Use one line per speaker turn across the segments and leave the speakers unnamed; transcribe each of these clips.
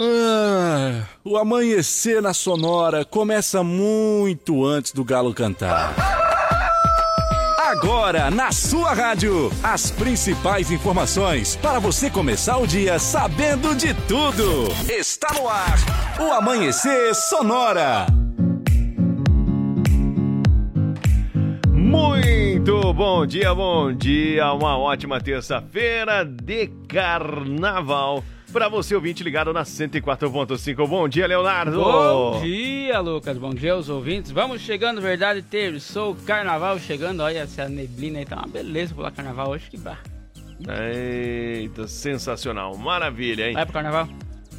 Ah, o amanhecer na Sonora começa muito antes do galo cantar. Agora, na sua rádio, as principais informações para você começar o dia sabendo de tudo. Está no ar, o Amanhecer Sonora.
Muito bom dia, bom dia. Uma ótima terça-feira de carnaval. Para você ouvinte ligado na 104.5. Bom dia, Leonardo.
Bom dia, Lucas. Bom dia aos ouvintes. Vamos chegando, verdade, terçou, carnaval chegando. Olha essa neblina aí, tá uma beleza pular carnaval hoje, que bar.
Eita, sensacional. Maravilha, hein?
Vai pro carnaval?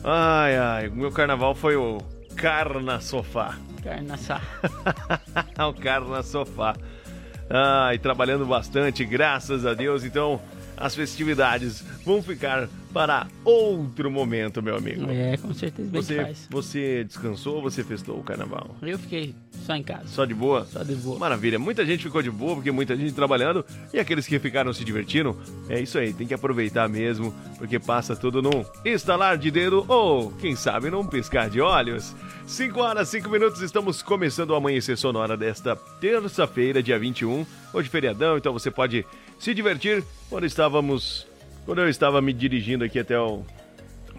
Ai, ai, o meu carnaval foi o Carna Sofá.
Carna Sá.
o Carna Sofá. Ai, trabalhando bastante, graças a Deus. Então, as festividades vão ficar para outro momento, meu amigo.
É, com certeza bem
Você,
faz.
você descansou ou você festou o carnaval?
Eu fiquei só em casa.
Só de boa?
Só de boa.
Maravilha. Muita gente ficou de boa, porque muita gente trabalhando. E aqueles que ficaram se divertindo, é isso aí. Tem que aproveitar mesmo, porque passa tudo num estalar de dedo ou, quem sabe, num piscar de olhos. 5 horas, 5 minutos, estamos começando o Amanhecer Sonora desta terça-feira, dia 21. Hoje feriadão, então você pode se divertir quando estávamos... Quando eu estava me dirigindo aqui até o,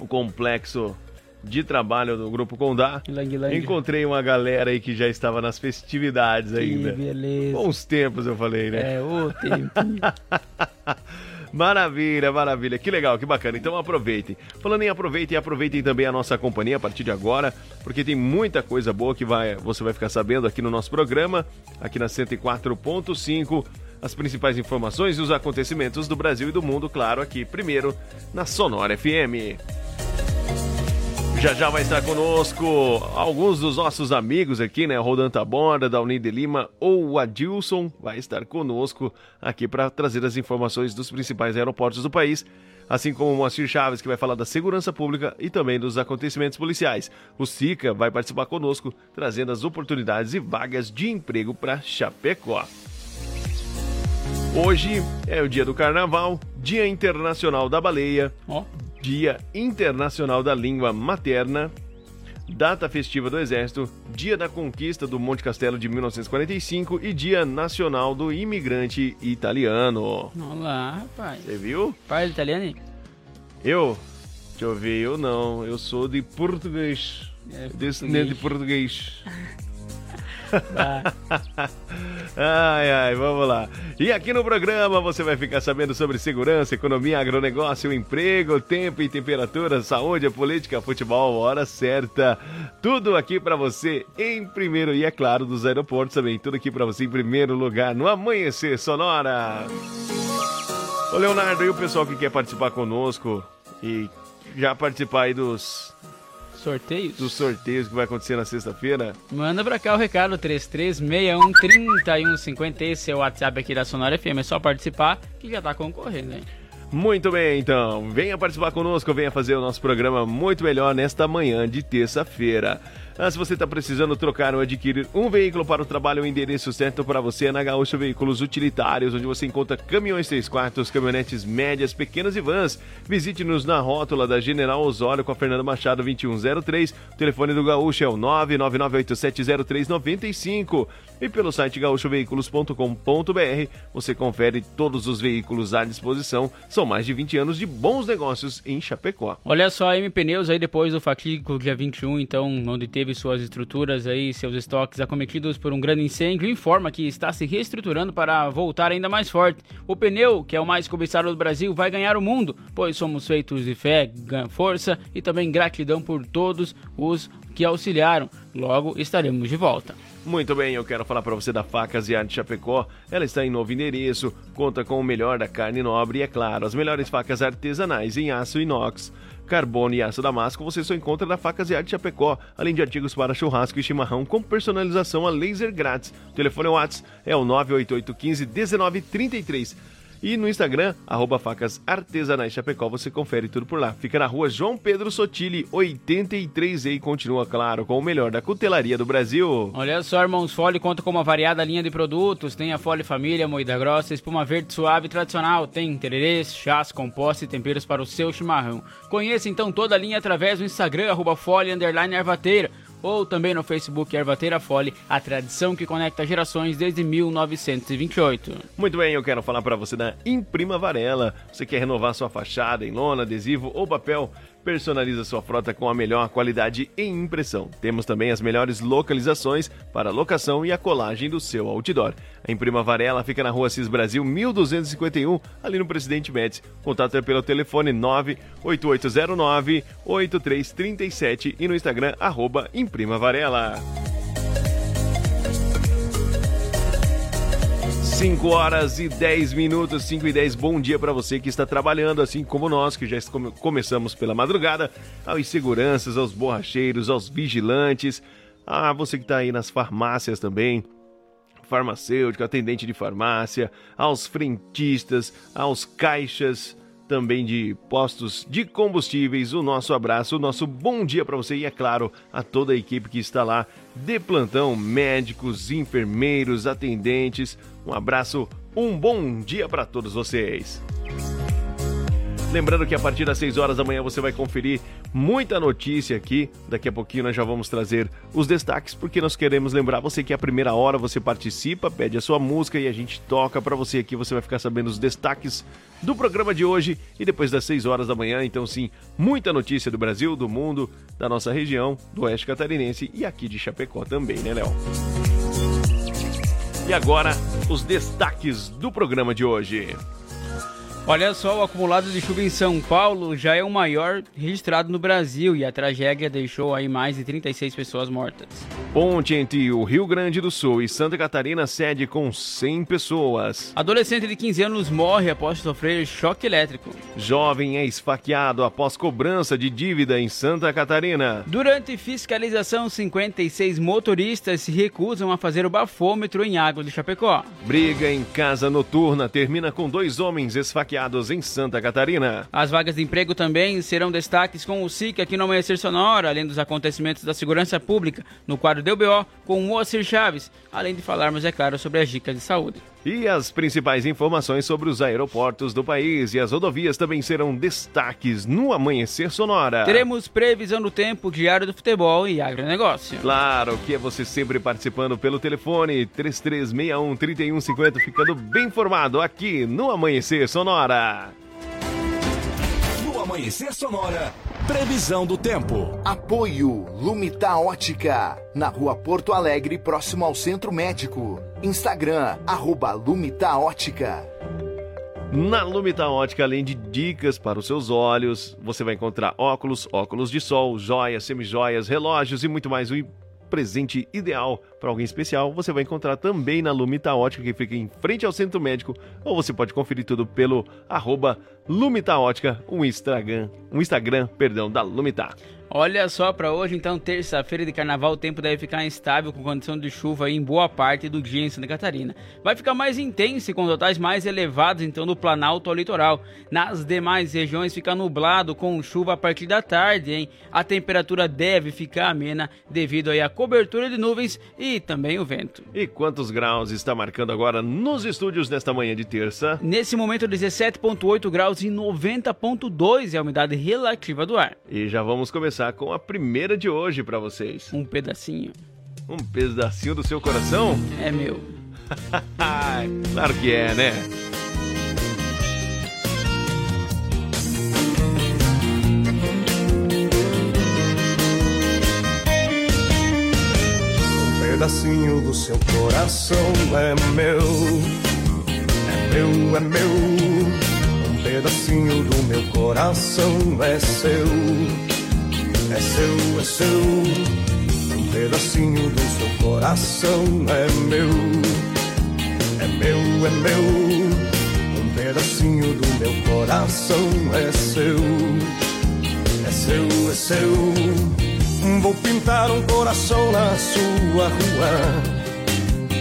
o complexo de trabalho do Grupo Condá,
Lang, lang.
encontrei uma galera aí que já estava nas festividades
Que
ainda.
beleza.
Bons tempos, eu falei, né?
É, ô tempo.
Maravilha, maravilha. Que legal, que bacana. Então aproveitem. Falando em aproveitem, aproveitem também a nossa companhia a partir de agora, porque tem muita coisa boa que vai, você vai ficar sabendo aqui no nosso programa, aqui na 104.5. As principais informações e os acontecimentos do Brasil e do mundo, claro, aqui primeiro na Sonora FM. Já já vai estar conosco alguns dos nossos amigos aqui, né? Rodan Taborda, da Unide Lima ou o Adilson vai estar conosco aqui para trazer as informações dos principais aeroportos do país, assim como o Moacir Chaves, que vai falar da segurança pública e também dos acontecimentos policiais. O Sica vai participar conosco, trazendo as oportunidades e vagas de emprego para Chapecó. Hoje é o dia do carnaval, Dia Internacional da Baleia,
Ó,
Dia Internacional da Língua Materna, Data Festiva do Exército, Dia da Conquista do Monte Castelo de 1945 e Dia Nacional do Imigrante Italiano.
olá, rapaz.
Você viu?
Pai italiano?
Eu? Deixa eu ver, eu não. Eu sou de português.
É,
Descendente de
português.
Ai, ai, vamos lá. E aqui no programa você vai ficar sabendo sobre segurança, economia, agronegócio, emprego, tempo e temperatura, saúde, política, futebol, hora certa. Tudo aqui pra você em primeiro e é claro dos aeroportos também. Tudo aqui pra você em primeiro lugar no Amanhecer Sonora. Ô Leonardo, e o pessoal que quer participar conosco e já participar aí dos,
sorteios?
dos sorteios que vai acontecer na sexta-feira?
Manda pra cá o recado 33613150. Esse é o WhatsApp aqui da Sonora FM. É só participar que já tá concorrendo, hein?
Muito bem, então. Venha participar conosco, venha fazer o nosso programa muito melhor nesta manhã de terça-feira. Se você está precisando trocar ou adquirir um veículo para o trabalho, o endereço certo para você é na Gaúcho Veículos Utilitários, onde você encontra caminhões 3 quartos, caminhonetes médias, pequenas e vans. Visite-nos na rótula da General Osório com a Fernanda Machado 2103. O telefone do Gaúcho é o 999870395. E pelo site gaúchoveículos.com.br você confere todos os veículos à disposição. São mais de 20 anos de bons negócios em Chapecó.
Olha só, a M Pneus aí depois do fatídico dia 21, então, onde teve suas estruturas aí, seus estoques acometidos por um grande incêndio, informa que está se reestruturando para voltar ainda mais forte. O pneu, que é o mais cobiçado do Brasil, vai ganhar o mundo, pois somos feitos de fé, força e também gratidão por todos os que auxiliaram. Logo estaremos de volta.
Muito bem, eu quero falar para você da Facas e Arte Chapecó. Ela está em novo endereço, conta com o melhor da carne nobre e, é claro, as melhores facas artesanais em aço inox. Carbono e aço damasco você só encontra na Facas e Arte Chapecó, além de artigos para churrasco e chimarrão com personalização a laser grátis. O telefone WhatsApp é o 98815 1933. E no Instagram, arroba facas artesanais Chapecó, você confere tudo por lá. Fica na rua João Pedro Sotile, 83 e continua, claro, com o melhor da cutelaria do Brasil.
Olha só, Irmãos Fole conta com uma variada linha de produtos. Tem a Fole Família, moída grossa, espuma verde suave tradicional. Tem tererês, chás, compostos e temperos para o seu chimarrão. Conheça então toda a linha através do Instagram, arroba Fole, underline ervateira ou também no Facebook Ervateira Fole, a tradição que conecta gerações desde 1928.
Muito bem, eu quero falar para você da Imprima Varela. Você quer renovar sua fachada em lona, adesivo ou papel? Personaliza sua frota com a melhor qualidade em impressão. Temos também as melhores localizações para a locação e a colagem do seu outdoor. A Imprima Varela fica na rua Cis Brasil 1251, ali no Presidente Médici. Contato é pelo telefone 98809 8337 e no Instagram arroba Imprima Varela. 5 horas e 10 minutos, 5 e 10. Bom dia para você que está trabalhando, assim como nós, que já come começamos pela madrugada. Aos seguranças, aos borracheiros, aos vigilantes, a você que está aí nas farmácias também, farmacêutico, atendente de farmácia, aos frentistas, aos caixas também de postos de combustíveis. O nosso abraço, o nosso bom dia para você e, é claro, a toda a equipe que está lá de plantão, médicos, enfermeiros, atendentes. Um abraço, um bom dia para todos vocês. Lembrando que a partir das 6 horas da manhã você vai conferir muita notícia aqui. Daqui a pouquinho nós já vamos trazer os destaques, porque nós queremos lembrar você que a primeira hora você participa, pede a sua música e a gente toca para você aqui. Você vai ficar sabendo os destaques do programa de hoje e depois das 6 horas da manhã. Então, sim, muita notícia do Brasil, do mundo, da nossa região, do Oeste Catarinense e aqui de Chapecó também, né, Léo? E agora, os destaques do programa de hoje.
Olha só, o acumulado de chuva em São Paulo já é o maior registrado no Brasil e a tragédia deixou aí mais de 36 pessoas mortas.
Ponte entre o Rio Grande do Sul e Santa Catarina cede com 100 pessoas.
Adolescente de 15 anos morre após sofrer choque elétrico.
Jovem é esfaqueado após cobrança de dívida em Santa Catarina.
Durante fiscalização, 56 motoristas se recusam a fazer o bafômetro em água de Chapecó.
Briga em casa noturna termina com dois homens esfaqueados em Santa Catarina.
As vagas de emprego também serão destaques com o SIC aqui no Amanhecer Sonora, além dos acontecimentos da segurança pública, no quadro do BO, com o Moacir Chaves, além de falarmos, é claro, sobre as dicas de saúde.
E as principais informações sobre os aeroportos do país e as rodovias também serão destaques no Amanhecer Sonora.
Teremos previsão do tempo, diário do futebol e agronegócio.
Claro que é você sempre participando pelo telefone 3361-3150, ficando bem informado aqui no Amanhecer Sonora.
No Amanhecer Sonora. Previsão do tempo.
Apoio Lumita Ótica, na rua Porto Alegre, próximo ao Centro Médico. Instagram, arroba Lumita Ótica.
Na Lumita Ótica, além de dicas para os seus olhos, você vai encontrar óculos, óculos de sol, joias, semijoias, relógios e muito mais. O presente ideal para alguém especial, você vai encontrar também na Lumita Ótica, que fica em frente ao Centro Médico, ou você pode conferir tudo pelo arroba Lumita Ótica, um Instagram, um Instagram, perdão, da Lumita.
Olha só para hoje, então, terça-feira de carnaval, o tempo deve ficar instável com condição de chuva em boa parte do dia em Santa Catarina. Vai ficar mais intenso e com totais mais elevados, então, do Planalto ao litoral. Nas demais regiões fica nublado com chuva a partir da tarde, hein? A temperatura deve ficar amena devido aí à cobertura de nuvens e também o vento.
E quantos graus está marcando agora nos estúdios nesta manhã de terça?
Nesse momento, 17,8 graus e 90,2 é a umidade relativa do ar.
E já vamos começar com a primeira de hoje para vocês.
Um pedacinho.
Um pedacinho do seu coração?
É meu.
claro que é, né?
Um pedacinho do seu coração é meu. É meu, é meu. Um pedacinho do meu coração é seu é seu, é seu. Um pedacinho do seu coração é meu, é meu, é meu. Um pedacinho do meu coração é seu, é seu, é seu. Vou pintar um coração na sua rua,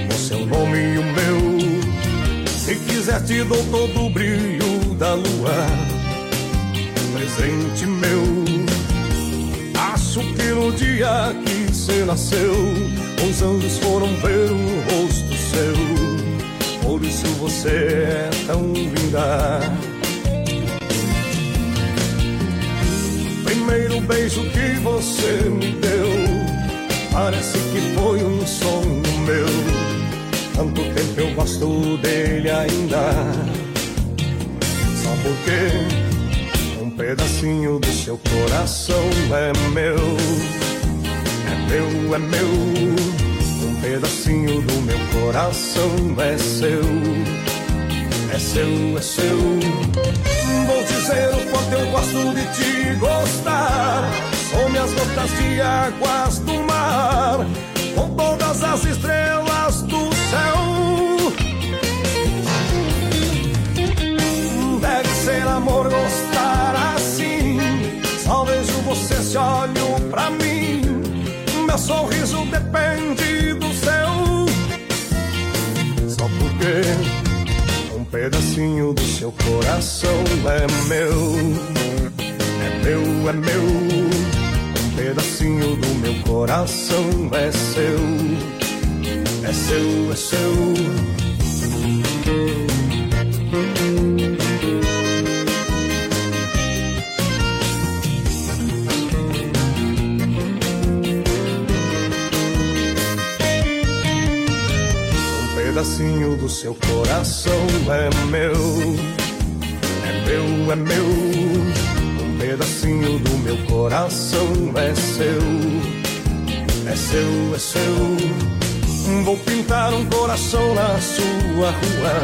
com seu nome e o meu. Se quiser te dou todo o brilho da lua Presente meu Acho que no dia que você nasceu Os anjos foram ver o rosto seu Por isso você é tão linda Primeiro beijo que você me deu Parece que foi um sonho meu. Tanto tempo eu gosto dele ainda. Só porque pedacinho do seu coração é meu. É meu, é meu. Um pedacinho do meu coração é seu. É seu, é seu. Vou dizer o quanto eu gosto de te gostar. Some as gotas de águas do sorriso depende do seu. Só porque um pedacinho do seu coração é meu. É meu, é meu pedacinho do meu coração é seu, é seu, é seu. Pedacinho do seu coração é meu, é meu, é meu pedacinho do meu coração é seu, é seu, é seu. Vou pintar um coração na sua rua,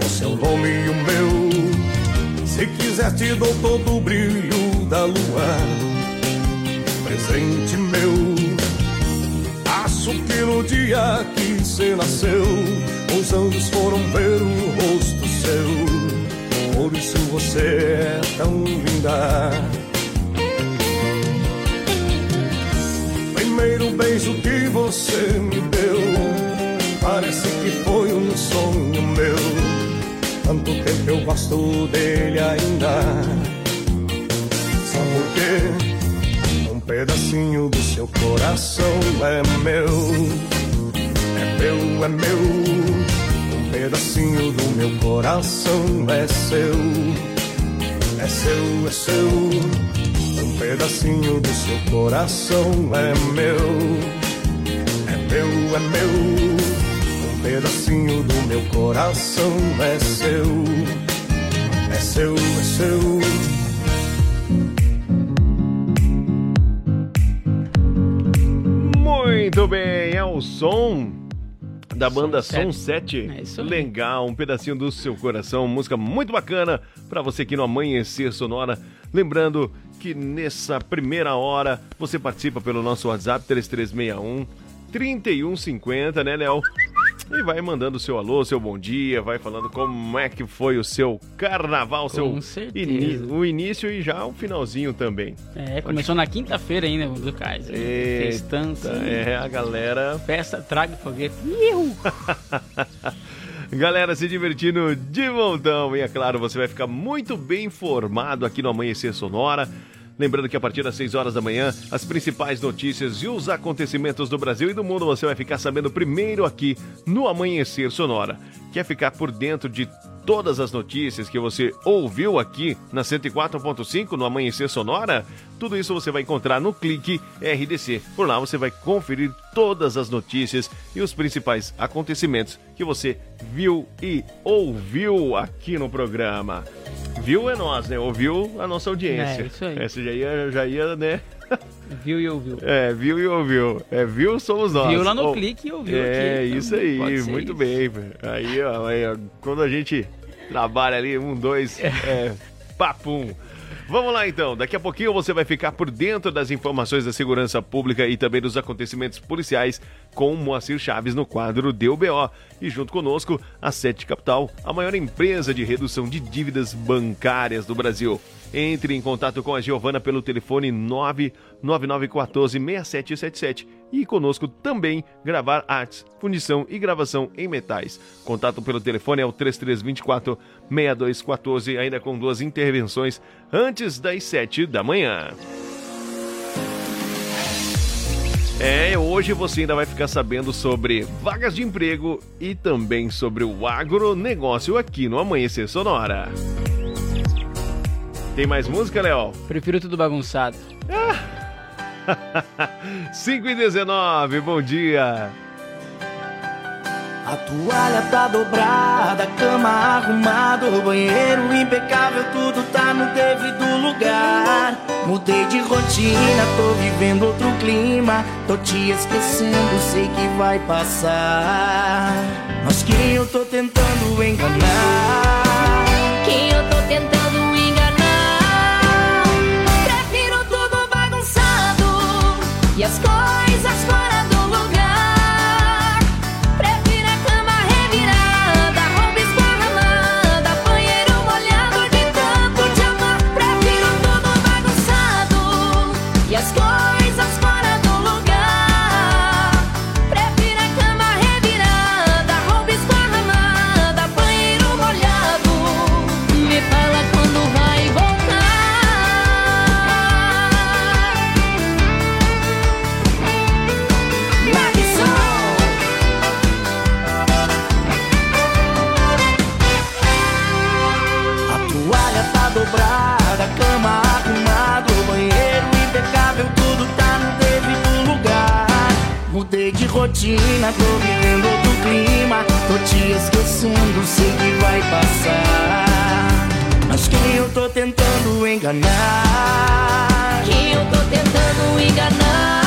com seu nome e o meu. Se quiser, te dou todo o brilho da lua, presente meu. Acho que no dia que você nasceu, os anjos foram ver o rosto seu por isso você é tão linda. Primeiro beijo que você me deu, parece que foi um sonho meu. Tanto tempo eu gosto dele ainda. Só porque um pedacinho do seu coração é meu. É meu, é meu pedacinho do meu coração é seu, é seu, é seu. Um pedacinho do seu coração é meu, é meu, é meu. Um pedacinho do meu coração é seu, é seu, é seu.
Muito bem, é o som da banda Som 7. É Legal, um pedacinho do seu coração, música muito bacana para você aqui no Amanhecer Sonora. Lembrando que nessa primeira hora você participa pelo nosso WhatsApp 3361 3150, né, Léo? E vai mandando o seu alô, seu bom dia, vai falando como é que foi o seu carnaval,
Com
seu ini o início e já o finalzinho também.
É, começou na quinta-feira ainda, do Cais.
Festança. É, a galera.
Festa, traga foguete.
Galera se divertindo de montão. E é claro, você vai ficar muito bem informado aqui no Amanhecer Sonora. Lembrando que a partir das 6 horas da manhã, as principais notícias e os acontecimentos do Brasil e do mundo você vai ficar sabendo primeiro aqui no Amanhecer Sonora. Quer ficar por dentro de todas as notícias que você ouviu aqui na 104.5 no Amanhecer Sonora? Tudo isso você vai encontrar no Clique RDC. Por lá você vai conferir todas as notícias e os principais acontecimentos que você viu e ouviu aqui no programa. Viu é nós, né? Ouviu a nossa audiência.
É, isso aí.
Essa já ia, já ia né?
Viu e ouviu.
É, viu e ouviu. É, viu somos nós.
Viu lá no oh, clique e ouviu
é,
aqui.
É, isso aí, muito isso. bem. Aí, ó, aí, ó, quando a gente trabalha ali, um, dois, é, é papum. Vamos lá então, daqui a pouquinho você vai ficar por dentro das informações da segurança pública e também dos acontecimentos policiais com Moacir Chaves no quadro DUBO. E junto conosco, a Sete Capital, a maior empresa de redução de dívidas bancárias do Brasil. Entre em contato com a Giovana pelo telefone 999146777 e conosco também gravar artes, fundição e gravação em metais. Contato pelo telefone é o 3324 6214, ainda com duas intervenções antes das 7 da manhã. É, hoje você ainda vai ficar sabendo sobre vagas de emprego e também sobre o agronegócio aqui no Amanhecer Sonora. Tem mais música, Léo?
Prefiro tudo bagunçado.
5 e 19, bom dia.
A toalha tá dobrada, a cama arrumada, o banheiro impecável, tudo tá no devido lugar. Mudei de rotina, tô vivendo outro clima, tô te esquecendo, sei que vai passar. Mas quem eu tô tentando enganar?
Quem eu tô
rotina, tô vivendo outro clima, tô te esquecendo, sei que vai passar. Mas quem eu tô tentando enganar?
que eu tô tentando enganar.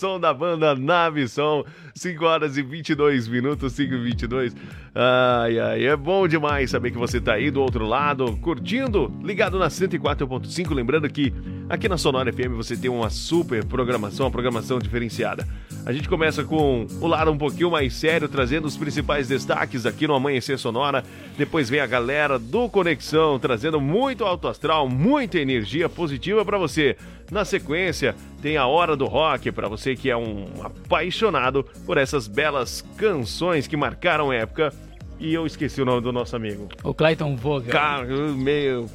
Som da banda Nave Som. 5 horas e 22 minutos, 5 e 22. Ai, ai, é bom demais saber que você tá aí do outro lado, curtindo, ligado na 104.5. Lembrando que aqui na Sonora FM você tem uma super programação, uma programação diferenciada. A gente começa com o lado um pouquinho mais sério, trazendo os principais destaques aqui no Amanhecer Sonora. Depois vem a galera do Conexão, trazendo muito alto astral, muita energia positiva para você. Na sequência, tem a Hora do Rock, para você que é um apaixonado por essas belas canções que marcaram época. E eu esqueci o nome do nosso amigo.
O Clayton Vogel.
Carlos, meu.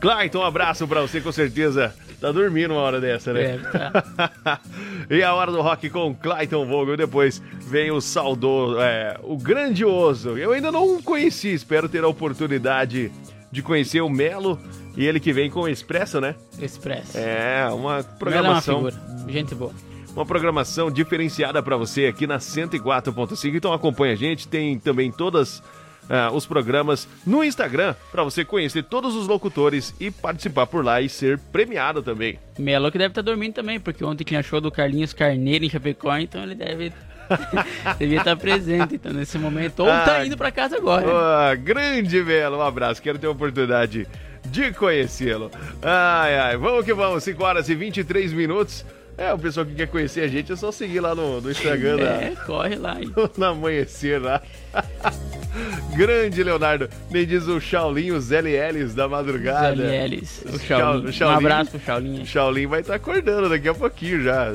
Clayton, um abraço pra você, com certeza. Tá dormindo uma hora dessa, né?
É, tá.
e a hora do rock com Clayton Vogel. Depois vem o saudoso, é, o grandioso. Eu ainda não conheci, espero ter a oportunidade de conhecer o Melo. E ele que vem com o Expresso, né?
Express.
É, uma
uma
programação.
figura. Gente boa.
Uma programação diferenciada para você aqui na 104.5. Então acompanha a gente, tem também todas ah, os programas no Instagram para você conhecer todos os locutores e participar por lá e ser premiado também.
Melo que deve estar dormindo também, porque ontem tinha show do Carlinhos Carneiro em Chapecó, então ele deve. devia estar presente, então, nesse momento. Ou tá
Ah,
indo pra casa agora.
Ah, grande Melo, um abraço. Quero ter a oportunidade de conhecê-lo. Ai, ai, vamos que vamos. 5 horas e 23 minutos. É, o pessoal que quer conhecer a gente é só seguir lá no, no Instagram da,
É, corre lá. hein?
no amanhecer lá.
Grande Leonardo. Nem diz o Shaolin, os LLs da madrugada.
LLs, o
Shao-
Shaolin.
Shaolin.
Um abraço pro Shaolin.
O Shaolin vai estar acordando daqui a pouquinho já.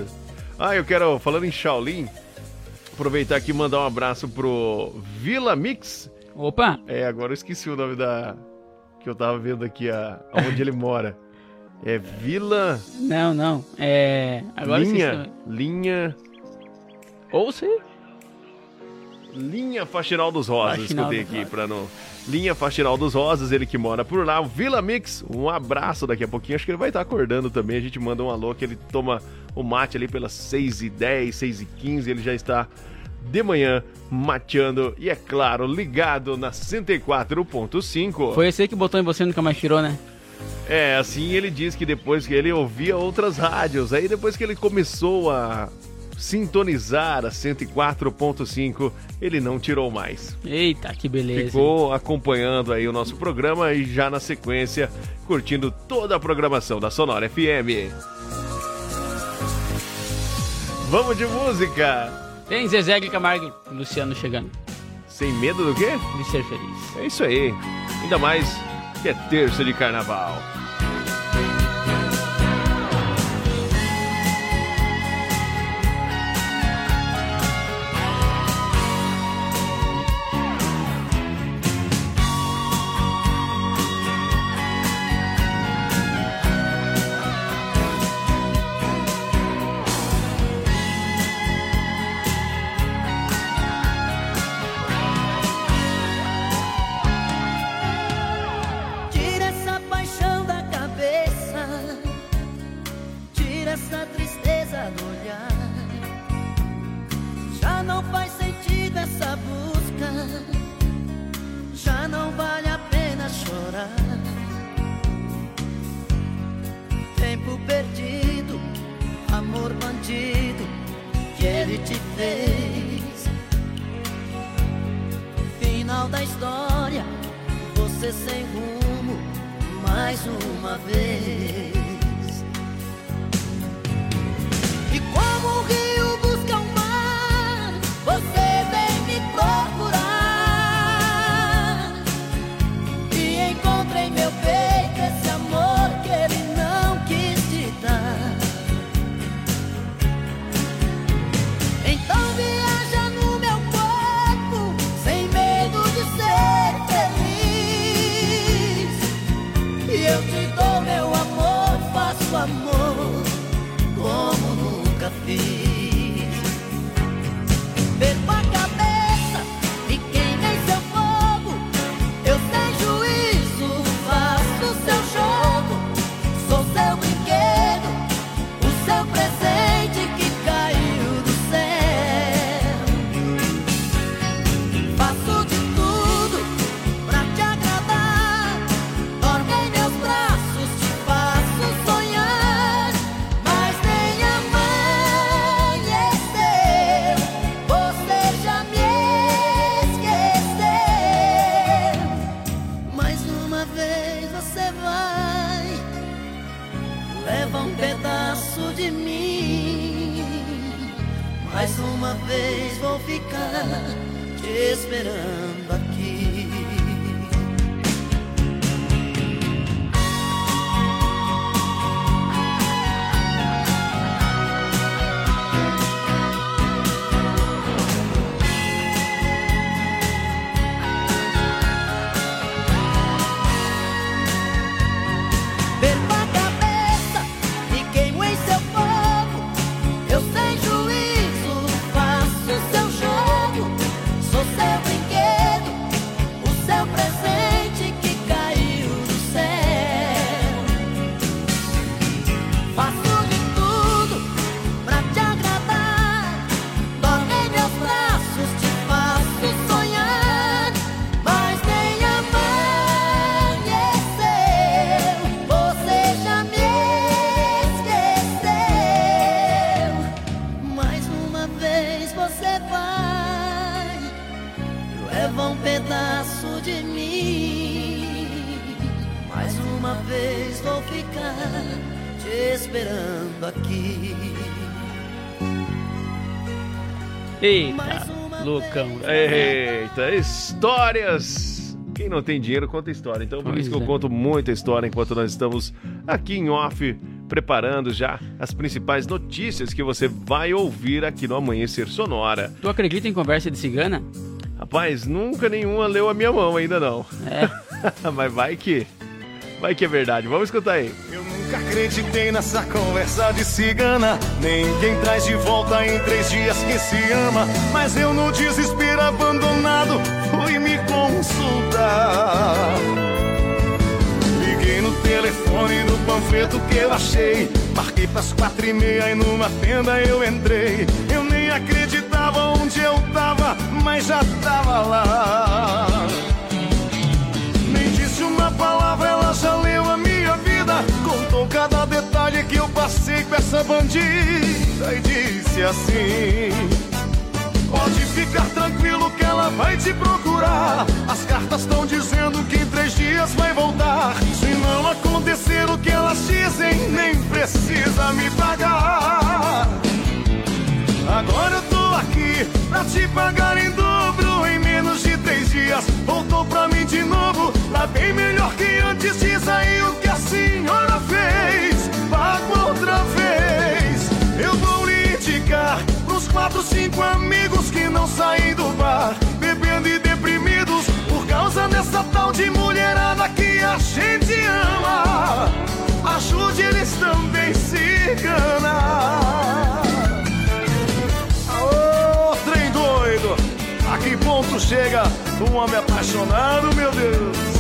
Ah, eu quero, falando em Shaolin, aproveitar aqui e mandar um abraço pro Vila Mix.
Opa,
É, agora eu esqueci o nome da. Que eu tava vendo aqui, a, aonde ele mora. É Vila
não, não. É. Agora
Linha. Linha.
Ou você.
Linha Faxinal dos Rosas,
Faxinal
escutei aqui
Rosas.
pra não. Linha Faxinal dos Rosas, ele que mora por lá. O Vila Mix, um abraço daqui a pouquinho. Acho que ele vai estar acordando também. A gente manda um alô que ele toma o mate ali pelas 6h10, 6h15. Ele já está de manhã mateando e, é claro, ligado na 104.5.
Foi esse aí que botou em você e nunca mais tirou, né?
É, assim ele diz que depois que ele ouvia outras rádios, aí depois que ele começou a sintonizar a 104.5, ele não tirou mais.
Eita, que beleza.
Ficou acompanhando aí o nosso programa e já na sequência curtindo toda a programação da Sonora FM. Vamos de música!
Tem Zezé Camargo e Luciano chegando.
Sem medo do quê?
De ser feliz.
É isso aí. Ainda mais que é terça de carnaval.
Eita. Loucão.
Eita, histórias. Quem não tem dinheiro conta história. Então por
Pois
isso que eu
é.
conto muita história enquanto nós estamos aqui em off, preparando já as principais notícias que você vai ouvir aqui no Amanhecer Sonora.
Tu acredita em conversa de cigana?
Rapaz, nunca nenhuma leu a minha mão ainda não.
É.
Mas vai que. Vai que é verdade. Vamos escutar aí.
Eu nunca acreditei nessa conversa de cigana. Ninguém traz de volta em três dias quem se ama. Mas eu, no desespero abandonado, fui me consultar. Liguei no telefone do panfleto que eu achei. Marquei pras quatro e meia e numa tenda eu entrei. Eu nem acreditava onde eu tava, mas já tava lá. Que eu passei com essa bandida e disse assim: Pode ficar tranquilo que ela vai te procurar. As cartas estão dizendo que em três dias vai voltar. Se não acontecer o que elas dizem, nem precisa me pagar. Agora eu tô aqui pra te pagar em dobro em menos de três dias. Voltou pra mim de novo, tá bem melhor que antes. Diz aí o que quatro, cinco amigos que não saem do bar, bebendo e deprimidos por causa dessa tal de mulherada que a gente ama. Ajude eles também, cigana. Ô, trem doido! A que ponto chega um homem apaixonado, meu Deus?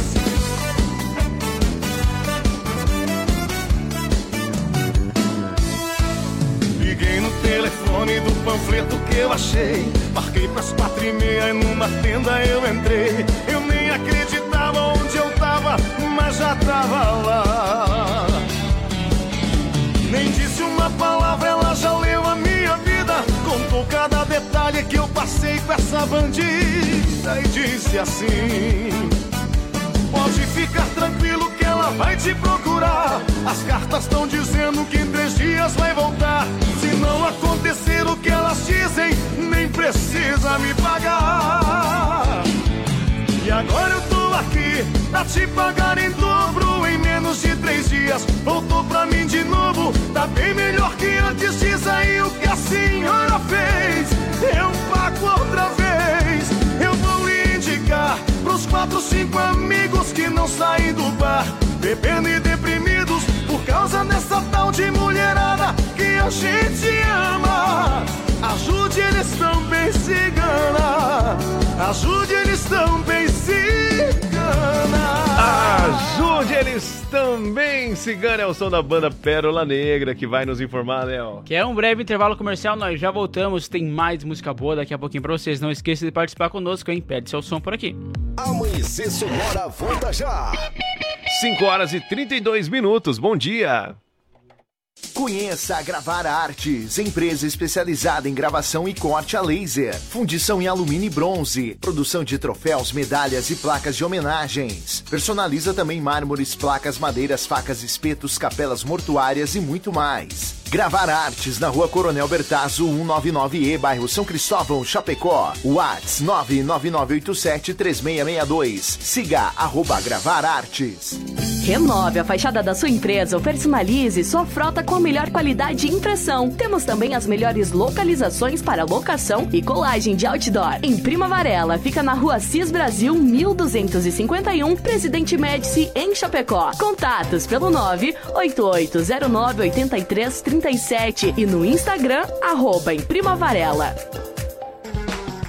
Liguei no telefone do panfleto que eu achei. Marquei pras quatro e meia e numa tenda eu entrei. Eu nem acreditava onde eu tava, mas já tava lá. Nem disse uma palavra, ela já leu a minha vida. Contou cada detalhe que eu passei com essa bandida e disse assim: Pode ficar tranquilo ela vai te procurar. As cartas estão dizendo que em três dias vai voltar. Se não acontecer o que elas dizem, nem precisa me pagar. E agora eu tô aqui pra te pagar em dobro em menos de três dias. Voltou pra mim de novo, tá bem melhor que antes. Diz aí o que a senhora fez. Eu pago outra vez. Eu vou lhe indicar pros quatro, cinco amigos que não saem do bar, bebendo e deprimidos por causa dessa tal de mulherada que a gente ama. Ajude eles também, cigana. Ajude eles também, cigana.
Ajude eles também, Cigana é o som da banda Pérola Negra que vai nos informar, Léo.
Que é um breve intervalo comercial, nós já voltamos. Tem mais música boa daqui a pouquinho pra vocês. Não esqueça de participar conosco, hein? Pede seu som por aqui.
Amanhecer Sonora volta já.
5 horas e 32 minutos, bom dia.
Conheça a Gravar Artes, empresa especializada em gravação e corte a laser, fundição em alumínio e bronze, produção de troféus, medalhas e placas de homenagens. Personaliza também mármores, placas, madeiras, facas, espetos, capelas mortuárias e muito mais. Gravar Artes na rua Coronel Bertazzo, 199E, bairro São Cristóvão, Chapecó. Whats 999873662. Siga arroba Gravar Artes.
Renove a fachada da sua empresa ou personalize sua frota com a melhor qualidade de impressão. Temos também as melhores localizações para locação e colagem de outdoor. Em Prima Varela, fica na rua Cis Brasil 1251, Presidente Médici, em Chapecó. Contatos pelo 988098337 e no Instagram, arroba em Prima Varela.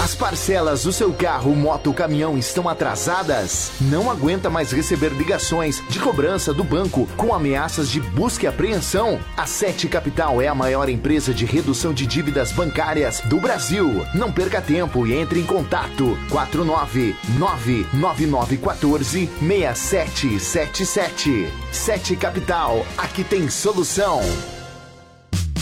As parcelas do seu carro, moto caminhão estão atrasadas? Não aguenta mais receber ligações de cobrança do banco com ameaças de busca e apreensão? A Sete Capital é a maior empresa de redução de dívidas bancárias do Brasil. Não perca tempo e entre em contato 4999914 6777. Sete Capital, aqui tem solução.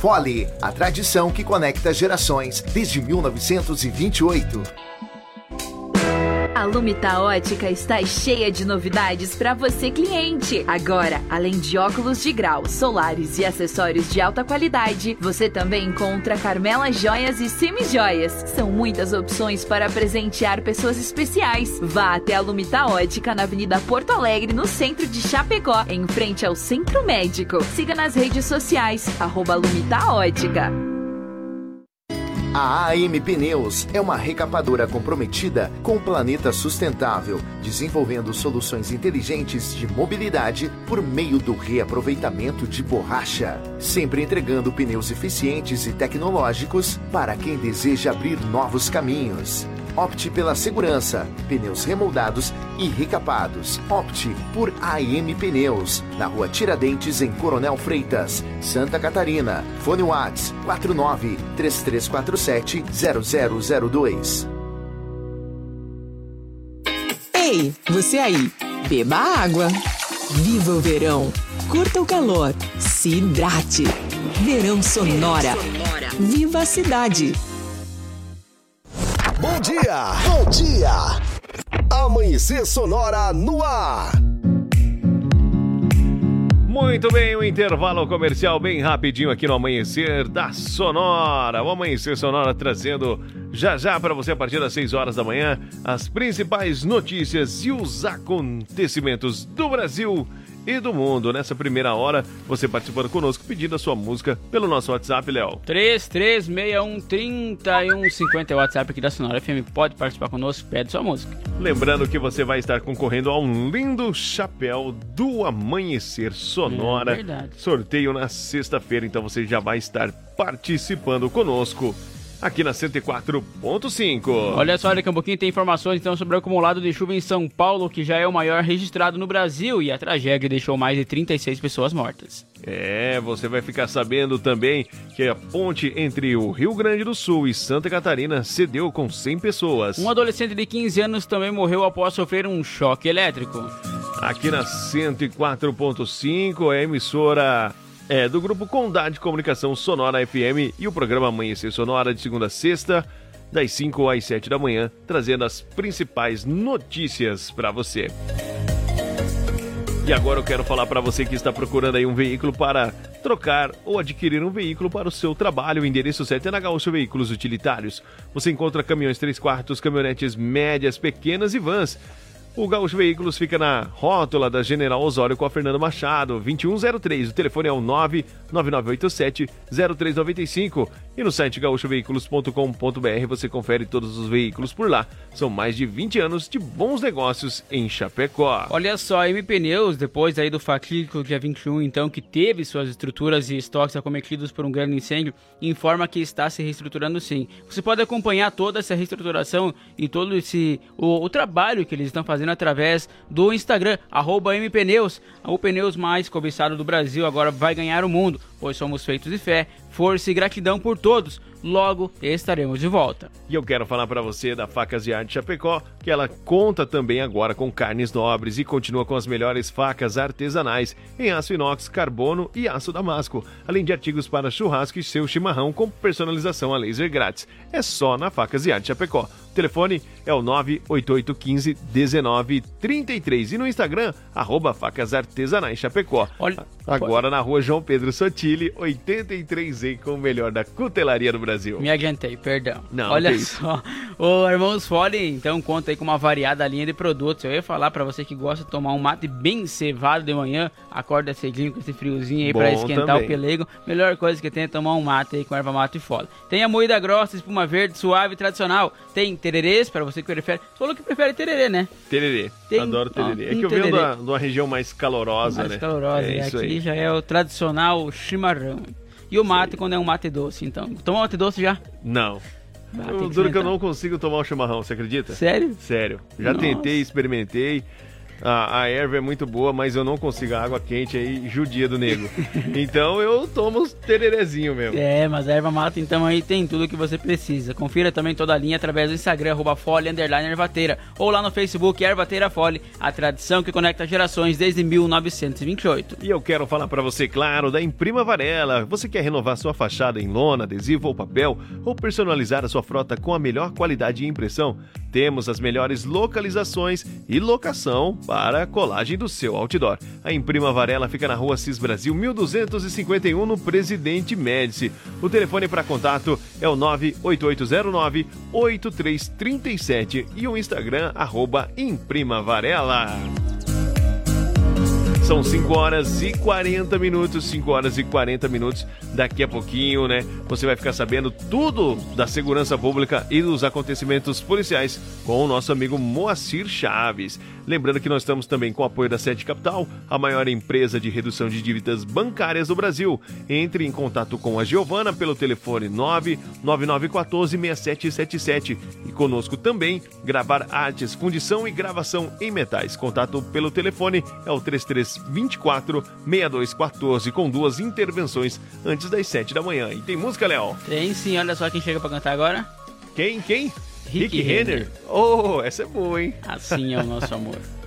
Fole, a tradição que conecta gerações desde 1928.
A Lumita Ótica está cheia de novidades para você cliente. Agora, além de óculos de grau, solares e acessórios de alta qualidade, você também encontra Carmela Joias e Semi Joias. São muitas opções para presentear pessoas especiais. Vá até a Lumita Ótica na Avenida Porto Alegre, no centro de Chapecó, em frente ao Centro Médico. Siga nas redes sociais, arroba Lumita Ótica.
A AM Pneus é uma recapadora comprometida com o planeta sustentável, desenvolvendo soluções inteligentes de mobilidade por meio do reaproveitamento de borracha, sempre entregando pneus eficientes e tecnológicos para quem deseja abrir novos caminhos. Opte pela segurança, pneus remoldados e recapados. Opte por AM Pneus, na rua Tiradentes, em Coronel Freitas, Santa Catarina. Fone Whats 49 3347 0002.
Ei, você aí, beba água. Viva o verão. Curta o calor. Se hidrate. Verão Sonora. Viva a cidade.
Bom dia, bom dia. Amanhecer Sonora no ar.
Muito bem, o intervalo comercial bem rapidinho aqui no Amanhecer da Sonora. O Amanhecer Sonora trazendo já já para você a partir das 6 horas da manhã as principais notícias e os acontecimentos do Brasil e do mundo. Nessa primeira hora, você participando conosco pedindo a sua música pelo nosso WhatsApp, Léo.
33613150 é o WhatsApp aqui da Sonora FM. Pode participar conosco, pede sua música.
Lembrando que você vai estar concorrendo a um lindo chapéu do Amanhecer Sonora.
É verdade.
Sorteio na sexta-feira, então você já vai estar participando conosco aqui na 104.5.
Olha só, daqui a um pouquinho tem informações então sobre o acumulado de chuva em São Paulo, que já é o maior registrado no Brasil e a tragédia deixou mais de 36 pessoas mortas.
É, você vai ficar sabendo também que a ponte entre o Rio Grande do Sul e Santa Catarina cedeu com 100 pessoas.
Um adolescente de 15 anos também morreu após sofrer um choque elétrico.
Aqui na 104.5, a emissora é do grupo Condade de Comunicação Sonora FM e o programa Amanhecer Sonora de segunda a sexta, das 5 às 7 da manhã, trazendo as principais notícias para você. E agora eu quero falar para você que está procurando aí um veículo para trocar ou adquirir um veículo para o seu trabalho. O endereço certo é na Gaúcho Veículos Utilitários. Você encontra caminhões 3 quartos, caminhonetes médias, pequenas e vans. O Gaúcho Veículos fica na rótula da General Osório com a Fernando Machado, 2103. O telefone é o 99987-0395. E no site gaúchoveículos.com.br você confere todos os veículos por lá. São mais de 20 anos de bons negócios em Chapecó.
Olha só, a M Pneus, depois aí do fatídico dia 21, então, que teve suas estruturas e estoques acometidos por um grande incêndio, informa que está se reestruturando sim. Você pode acompanhar toda essa reestruturação e todo esse o, o trabalho que eles estão fazendo através do Instagram, arroba MPneus, o pneus mais cobiçado do Brasil, agora vai ganhar o mundo, pois somos feitos de fé, força e gratidão por todos. Logo estaremos de volta.
E eu quero falar para você da Facas e Arte Chapecó, que ela conta também agora com carnes nobres e continua com as melhores facas artesanais em aço inox, carbono e aço damasco, além de artigos para churrasco e seu chimarrão com personalização a laser grátis. É só na Facas e Arte Chapecó. Telefone é o 98815 1933 e no Instagram, arroba facas artesanais Chapecó.
Olha,
Agora na rua João Pedro Sotile, 83E, com o melhor da cutelaria do Brasil.
Me adiantei, perdão.
Não,
Olha só. O Irmãos Fole, então, conta aí com uma variada linha de produtos. Eu ia falar pra você que gosta de tomar um mate bem cevado de manhã, acorda cedinho com esse friozinho aí pra
Bom
esquentar
também.
o pelego. Melhor coisa que tem é tomar um mate aí com erva mate e fole. Tem a moída grossa, espuma verde, suave e tradicional. Tem tererês, pra você que prefere. Você falou que prefere tererê, né?
Tererê.
Tem-
Adoro tererê.
ó,
é que eu venho da- de uma região mais calorosa,
mais
né?
calorosa.
É
e
isso
aqui
aí.
já é o tradicional chimarrão. E o mate quando é um mate doce, então. Tomou mate doce já?
Não.
Ah,
eu
que
que eu não consigo tomar o chimarrão, você acredita?
Sério?
Sério. Já
Nossa.
tentei, experimentei. A, a erva é muito boa, mas eu não consigo a água quente aí, judia do nego. então eu tomo os tererezinho mesmo.
É, mas a erva mata então aí tem tudo o que você precisa. Confira também toda a linha através do Instagram, arroba fole, underline ervateira. Ou lá no Facebook, Ervateira Fole, a tradição que conecta gerações desde 1928.
E eu quero falar para você, claro, da Imprima Varela. Você quer renovar sua fachada em lona, adesivo ou papel, ou personalizar a sua frota com a melhor qualidade de impressão? Temos as melhores localizações e locação para a colagem do seu outdoor. A Imprima Varela fica na rua Cis Brasil 1251, no Presidente Médici. O telefone para contato é o 98809 8337 e o Instagram, arroba Imprima Varela. São 5 horas e 40 minutos, 5 horas e 40 minutos. Daqui a pouquinho, né? Você vai ficar sabendo tudo da segurança pública e dos acontecimentos policiais com o nosso amigo Moacir Chaves. Lembrando que nós estamos também com o apoio da Sede Capital, a maior empresa de redução de dívidas bancárias do Brasil. Entre em contato com a Giovana pelo telefone 999146777 e conosco também gravar artes, fundição e gravação em metais. Contato pelo telefone é o 3324 6214 com duas intervenções antes das 7 da manhã. E tem música, Léo?
Tem sim, olha só quem chega pra cantar agora.
Quem? Quem?
Rick
Renner. Oh, essa é boa, hein?
Assim é o nosso amor.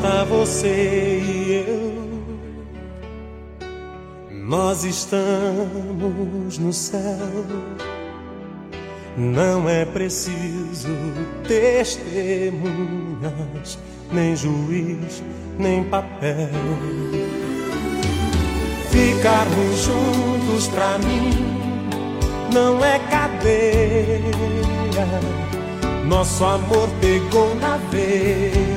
Basta você e eu. Nós estamos no céu. Não é preciso testemunhas, nem juiz, nem papel. Ficarmos juntos pra mim não é cadeia. Nosso amor pegou na veia.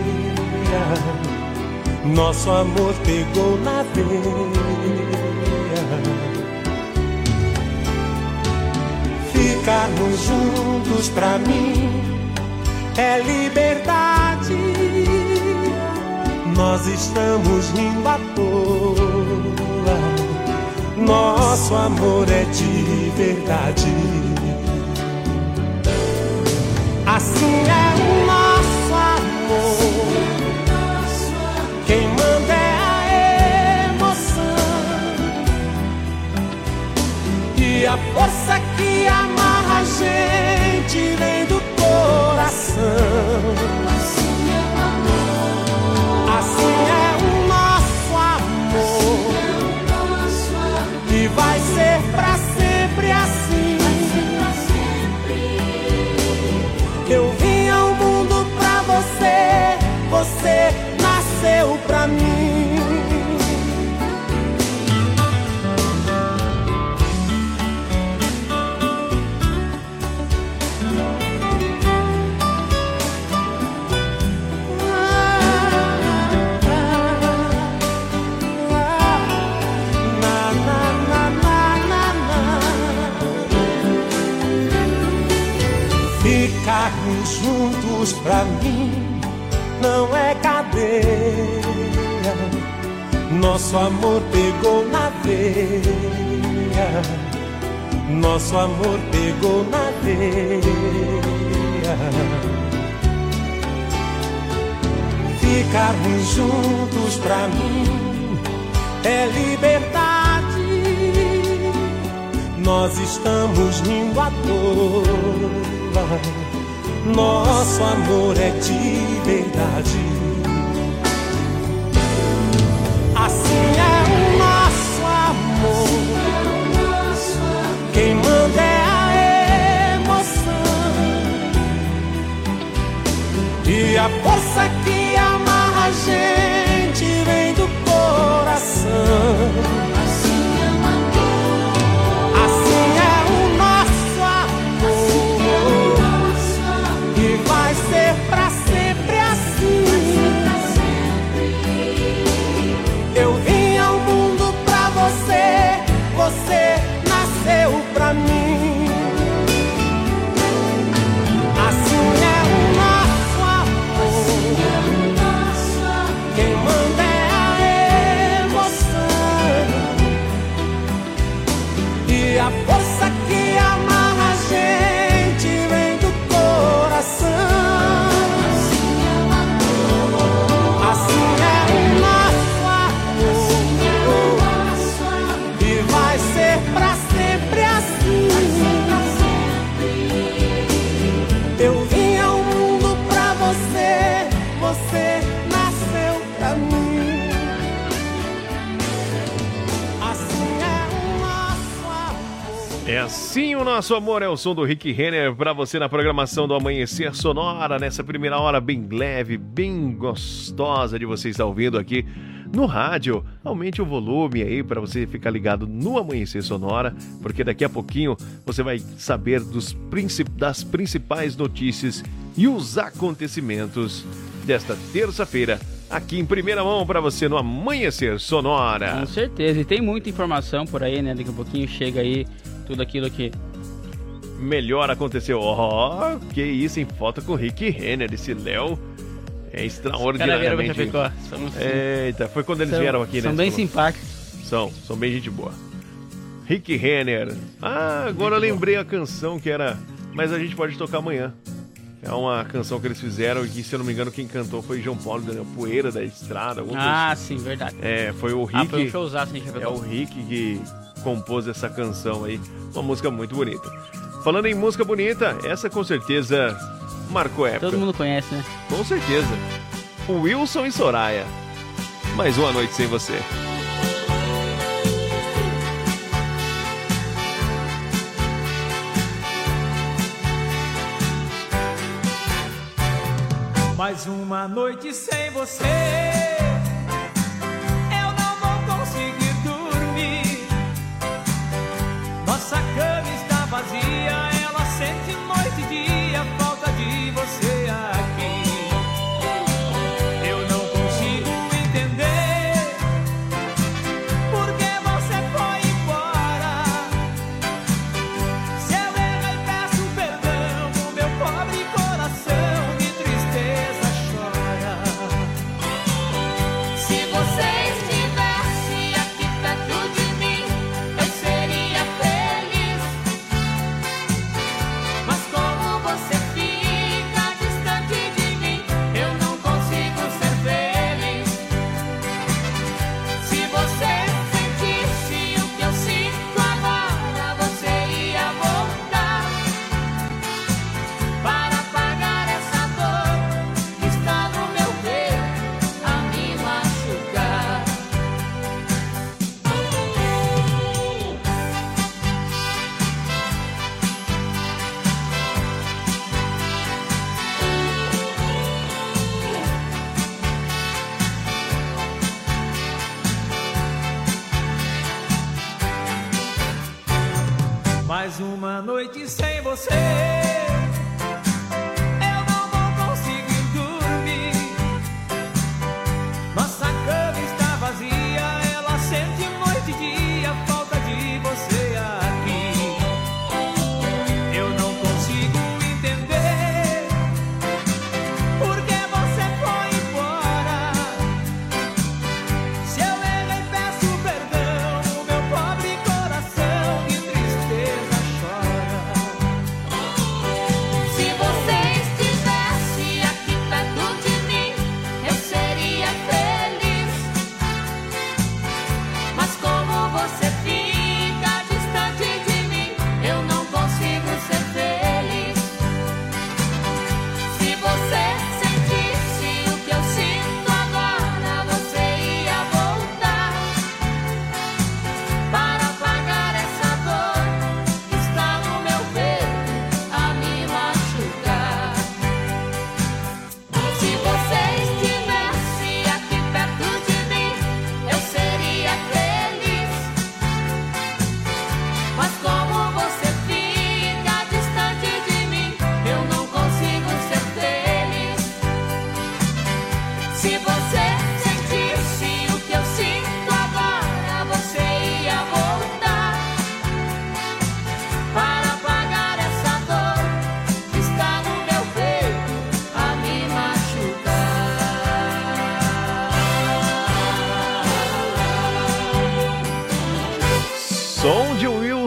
Nosso amor pegou na veia. Ficarmos juntos pra mim é liberdade. Nós estamos rindo à toa. Nosso amor é de verdade. Assim é o e a força que amarra a gente vem do coração. Ficarmos juntos pra mim não é cadeia. Nosso amor pegou na veia. Nosso amor pegou na veia. Ficarmos juntos pra mim é liberdade. nós estamos rindo à toa. Nosso amor é de verdade. Assim é o nosso amor. Quem manda é a emoção e a força que amarra a gente vem do coração. Assim o nosso amor, é o
som do Rick Renner pra você na programação do Amanhecer Sonora, nessa primeira hora bem leve, bem gostosa de você estar ouvindo aqui no rádio. Aumente o volume aí para você ficar ligado no Amanhecer Sonora, porque daqui a pouquinho você vai saber dos princip- das principais notícias e os acontecimentos desta terça-feira. Aqui em primeira mão para você no Amanhecer Sonora.
Com certeza. E tem muita informação por aí, né? Daqui a pouquinho chega aí tudo aquilo que.
melhor aconteceu. Ó, que isso, em foto com o Rick Renner, esse Léo é extraordinariamente.
Assim,
Eita, foi quando eles
são-
vieram aqui, né?
São bem simpáticos.
São, são bem gente boa. Rick Renner. Ah, agora eu lembrei a canção que era. Mas a gente pode tocar amanhã. É uma canção que eles fizeram e que, se eu não me engano, quem cantou foi João Paulo Daniel Poeira da Estrada. alguma coisa
Ah,
assim.
sim, verdade.
É, foi o Rick.
Ah, foi um showzaço.
É o Rick que compôs essa canção aí. Uma música muito bonita. Falando em música bonita, essa com certeza marcou época.
Todo mundo conhece, né?
Com certeza. O Wilson e Soraya. Mais uma noite sem você.
Mais uma noite sem você.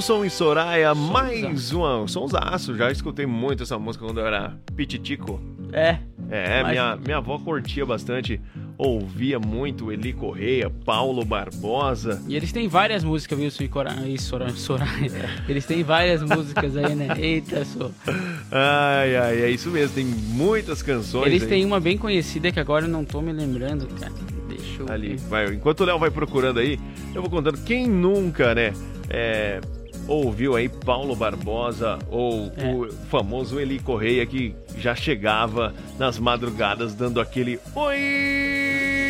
Wilson e Soraya, mais uma. Sonsaço, já escutei muito essa música quando eu era pititico.
É.
É,
Mas-
minha, minha avó curtia bastante, ouvia muito Eli Correia, Paulo Barbosa.
E eles têm várias músicas, Wilson e, Cora... e Sora- Soraya. Eles têm várias músicas aí, né? Eita, só.
Ai, ai, é isso mesmo, tem muitas canções.
Eles
aí.
têm uma bem conhecida que agora eu não tô me lembrando, cara. Deixa eu
ali.
ver.
Vai, enquanto o Léo vai procurando aí, eu vou contando. Quem nunca, né, é, ouviu aí Paulo Barbosa ou
É.
o famoso Eli Correia que já chegava nas madrugadas dando aquele Oi,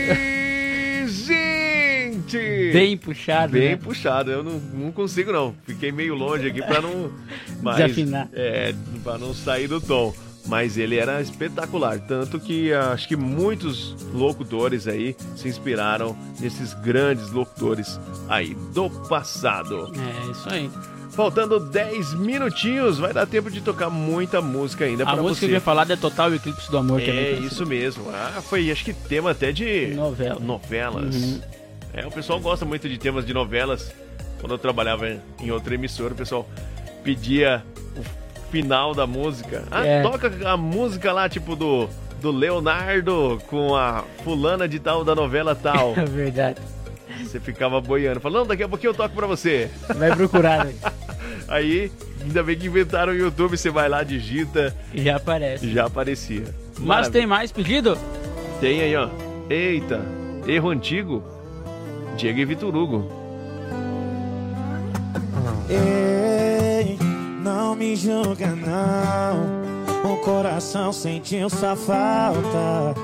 gente!
Bem puxado,
Bem
né?
puxado, eu não, não consigo não. Fiquei meio longe aqui pra não... mas,
Desafinar.
É, pra não sair do tom. Mas ele era espetacular, tanto que ah, acho que muitos locutores aí se inspiraram nesses grandes locutores aí do passado.
É, isso aí.
Faltando 10 minutinhos, vai dar tempo de tocar muita música ainda
A
pra
música
você.
que eu ia falar é Total Eclipse do Amor. que bem
É
conhecida.
isso mesmo. Ah, foi acho que tema até de
Novela.
novelas.
Uhum.
É, o pessoal gosta muito de temas de novelas. Quando eu trabalhava em- outra emissora, o pessoal pedia final da música. Ah,
É.
toca a música lá, tipo do, do Leonardo com a fulana de tal da novela tal.
É verdade.
Você ficava boiando, falando, daqui a pouquinho eu toco pra você.
Vai procurar, né?
Aí, ainda bem que inventaram o YouTube, você vai lá, digita,
Já aparece.
já aparecia.
Mas
Maravilha.
tem mais pedido?
Tem aí, ó. Eita, erro antigo. Diego e Vitor Hugo.
Ei, não me julga não. O coração sentiu sua falta.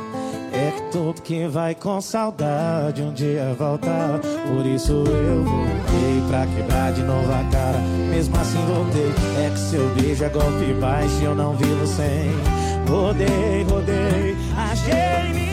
É que tudo que vai com saudade um dia volta. Por isso eu voltei pra quebrar de novo a cara. Mesmo assim voltei. É que seu beijo é golpe baixo e eu não vivo sem. Rodei, rodei, achei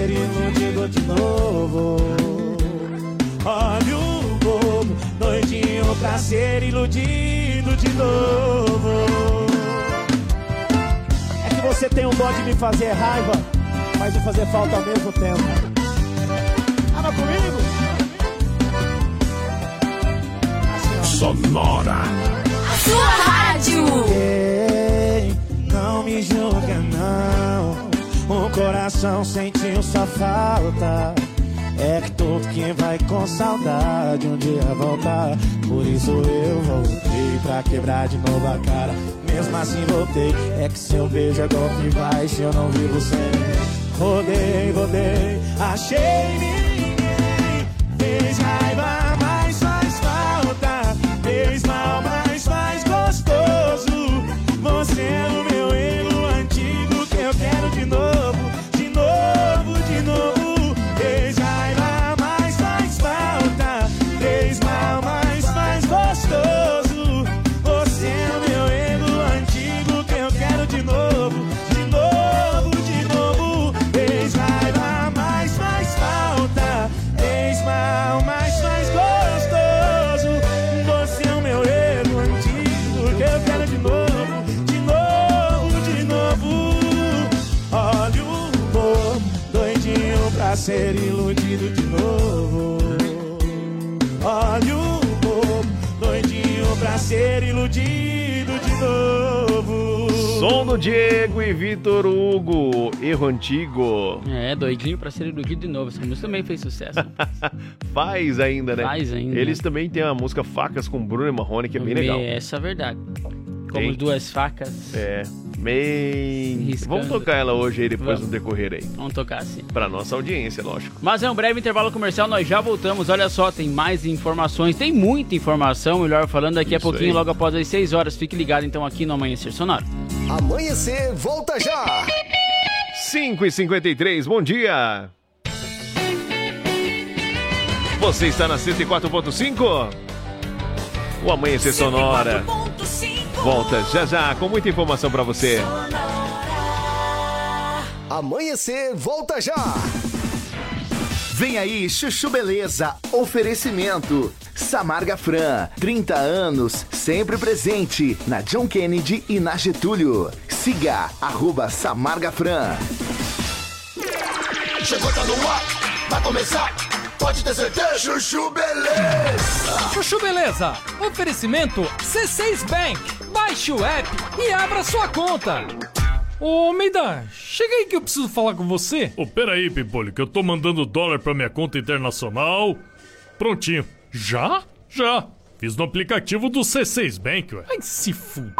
ser iludido de novo. Olha o bobo, doidinho pra ser iludido de novo. É que você tem um dó de me fazer raiva, mas de fazer falta ao mesmo tempo. Tava comigo?
Sonora.
Sua rádio. Ei, não me julga não. O coração sentiu sua falta. É que todo quem vai com saudade um dia voltar. Por isso eu voltei pra quebrar de novo a cara. Mesmo assim voltei. É que seu beijo é golpe baixo, eu não vivo sem. Rodei, rodei, achei ninguém. Fez ser iludido de novo. Olha o bobo, doidinho pra ser iludido de novo.
Som do Diego e Vitor Hugo. Erro antigo.
É, doidinho pra ser iludido de novo. Essa música também fez sucesso.
Faz ainda, né?
Faz ainda.
Eles também têm a música Facas com Bruno e Marrone, que é bem legal.
Essa é a verdade. Como
Tem.
duas facas.
É, bem...
Riscando.
Vamos tocar ela hoje aí, depois
Vamos.
no decorrer aí.
Vamos tocar assim.
Pra nossa audiência, lógico.
Mas é um breve intervalo comercial, nós já voltamos. Olha só, tem mais informações, tem muita informação, melhor falando, daqui a
Isso
pouquinho,
aí.
logo após as 6 horas. Fique ligado então aqui no Amanhecer Sonoro.
Amanhecer, volta já.
5 e 53 bom dia! Você está na 104.5? O Amanhecer Sonora
104.5.
volta já já com muita informação pra você.
Amanhecer, volta já.
Vem aí, Chuchu Beleza. Oferecimento. Samarga Fran, 30 anos, sempre presente na John Kennedy e na Getúlio. Siga, arroba Samarga Fran.
Chegou, tá no ar, vai começar. Pode ter certeza. Chuchu Beleza.
Chuchu Beleza, oferecimento C6 Bank. Baixe o app e abra sua conta. Ô, Meida, chega aí que eu preciso falar com você.
Ô, peraí, Pimpolho, que eu tô mandando dólar pra minha conta internacional. Prontinho. Já? Já. Fiz no aplicativo do C6 Bank, ué.
Ai, se fu...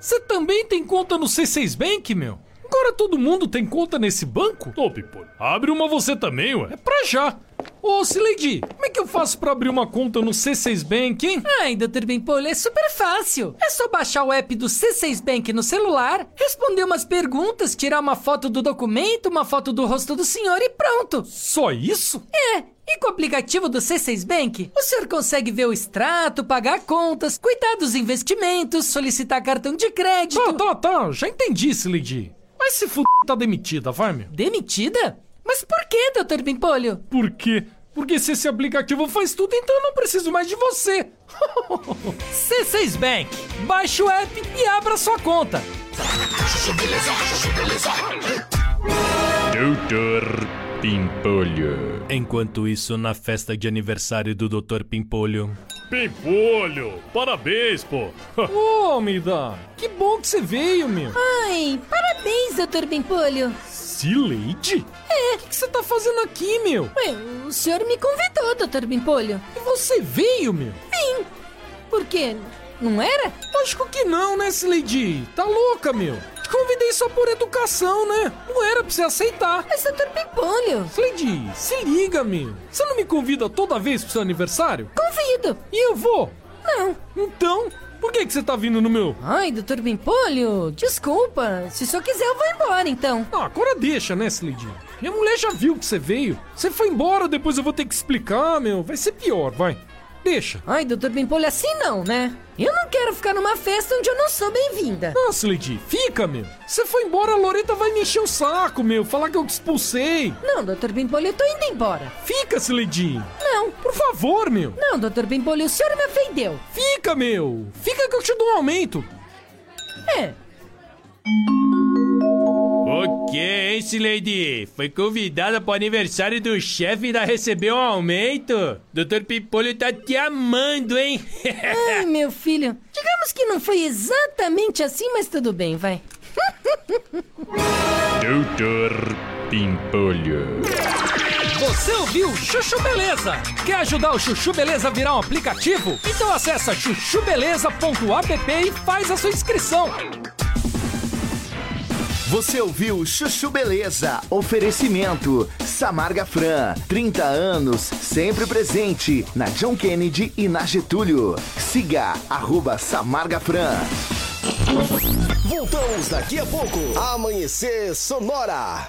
Você também tem conta no C6 Bank, meu? Agora todo mundo tem conta nesse banco?
Ô, Pimpolho, abre uma você também, ué.
É pra já. Ô, Sileidi, como é que eu faço pra abrir uma conta no C6 Bank, hein?
Ai, Dr. Bimpolho, é super fácil. É só baixar o app do C6 Bank no celular, responder umas perguntas, tirar uma foto do documento, uma foto do rosto do senhor e pronto.
Só isso?
É. E com o aplicativo do C6 Bank, o senhor consegue ver o extrato, pagar contas, cuidar dos investimentos, solicitar cartão de crédito.
Tá, tá, tá. Já entendi, Sileidi. Mas se f... tá demitida, vai, meu.
Demitida? Mas por que, Dr. Bimpolho?
Por quê? Porque se esse aplicativo faz tudo, então eu não preciso mais de você. C6 Bank. Baixe o app e abra sua conta.
Doutor Pimpolho. Enquanto isso, na festa de aniversário do Doutor Pimpolho. Pimpolho! Parabéns, pô!
Ô, Mida, que bom que você veio, meu.
Ai, parabéns, Dr. Bimpolho.
Sileide?
É.
O que que você tá fazendo aqui, meu?
Ué, o senhor me convidou, Dr. Bimpolho.
E você veio, meu?
Vim. Por quê? Não era?
Lógico que não, né, Sileide? Tá louca, meu? Convidei só por educação, né? Não era pra você aceitar.
Mas, Dr. Bimpolho.
Sileide, se liga, meu. Você não me convida toda vez pro seu aniversário?
Convido.
E eu vou?
Não.
Então, por que que você tá vindo no meu?
Ai, Dr. Bimpolho, desculpa. Se só quiser, eu vou embora, então.
Ah, agora deixa, né, Sileide? Minha mulher já viu que você veio. Você foi embora, depois eu vou ter que explicar, meu. Vai ser pior, vai. Deixa.
Ai, Dr. Bimpolho, assim não, né? Eu não quero ficar numa festa onde eu não sou bem-vinda.
Nossa, Lady, fica, meu. Você foi embora, a Loreta vai me encher o saco, meu. Falar que eu te expulsei.
Não, Dr. Bimpolho, eu tô indo embora.
Fica, Sileidi.
Não.
Por favor, meu.
Não, Dr. Bimpolho, o senhor me ofendeu.
Fica, meu. Fica que eu te dou um aumento.
É.
O que, hein, Lady? Foi convidada pro aniversário do chefe e ainda recebeu um aumento? Doutor Pipolho tá te amando, hein?
Ai, meu filho. Digamos que não foi exatamente assim, mas tudo bem, vai.
Doutor Pimpolho.
Você ouviu Chuchu Beleza? Quer ajudar o Chuchu Beleza a virar um aplicativo? Então acessa chuchubeleza.app e faz a sua inscrição.
Você ouviu Chuchu Beleza? Oferecimento. Samarga Fran, 30 anos, sempre presente na John Kennedy e na Getúlio. Siga, arroba Samarga Fran.
Voltamos daqui a pouco. Amanhecer Sonora.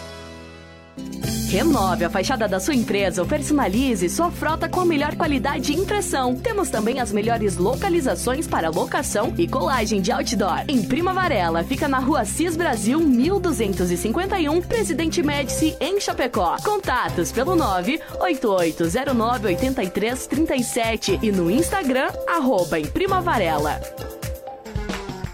Renove a fachada da sua empresa ou personalize sua frota com a melhor qualidade de impressão. Temos também as melhores localizações para locação e colagem de outdoor. Em Prima Varela, fica na rua Cis Brasil 1251, Presidente Médici, em Chapecó. Contatos pelo 988098337 e no Instagram, arroba em Prima Varela.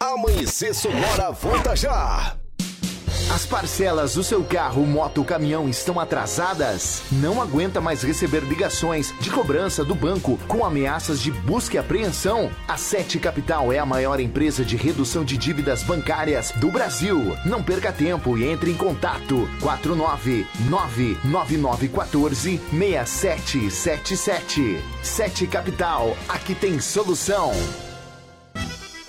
Amanhecer Sonora volta já.
As parcelas do seu carro, moto ou caminhão estão atrasadas? Não aguenta mais receber ligações de cobrança do banco com ameaças de busca e apreensão? A Sete Capital é a maior empresa de redução de dívidas bancárias do Brasil. Não perca tempo e entre em contato 4999914 6777. Sete Capital, aqui tem solução.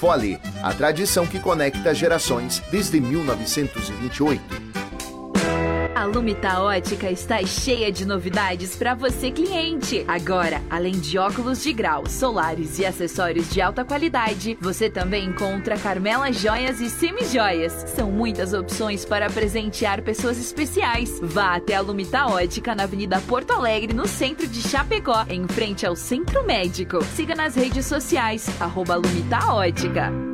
Fole, a tradição que conecta gerações desde 1928.
A Lumita Ótica está cheia de novidades para você cliente. Agora, além de óculos de grau, solares e acessórios de alta qualidade, você também encontra Carmela Joias e Semi-Joias. São muitas opções para presentear pessoas especiais. Vá até a Lumita Ótica na Avenida Porto Alegre, no centro de Chapecó, em frente ao Centro Médico. Siga nas redes sociais, arroba Lumita Ótica.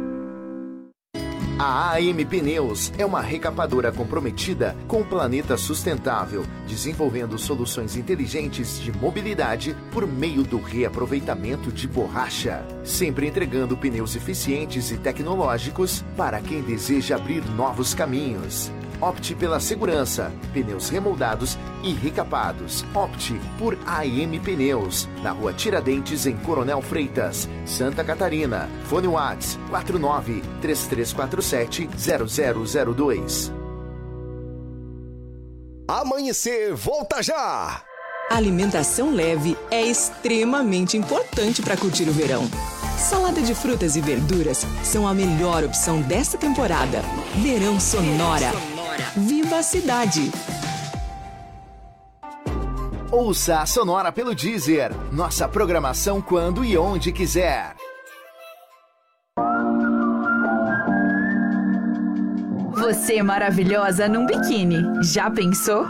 A AM Pneus é uma recapadora comprometida com o planeta sustentável, desenvolvendo soluções inteligentes de mobilidade por meio do reaproveitamento de borracha, sempre entregando pneus eficientes e tecnológicos para quem deseja abrir novos caminhos. Opte pela segurança, pneus remoldados e recapados. Opte por AM Pneus, na rua Tiradentes, em Coronel Freitas, Santa Catarina. Fone Whats 49 3347 0002.
Amanhecer, volta já!
Alimentação leve é extremamente importante para curtir o verão. Salada de frutas e verduras são a melhor opção desta temporada. Verão Sonora. Viva a cidade!
Ouça a Sonora pelo Deezer. Nossa programação quando e onde quiser.
Você é maravilhosa num biquíni. Já pensou?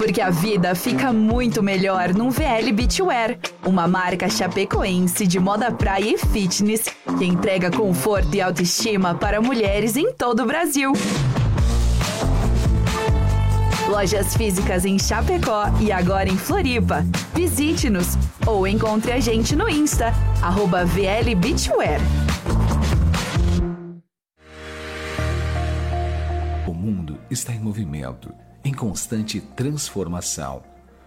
Porque a vida fica muito melhor num VL Beachwear, uma marca chapecoense de moda praia e fitness que entrega conforto e autoestima para mulheres em todo o Brasil. Lojas físicas em Chapecó e agora em Floripa. Visite-nos ou encontre a gente no Insta, arroba VL Beachwear.
O mundo está em movimento, em constante transformação.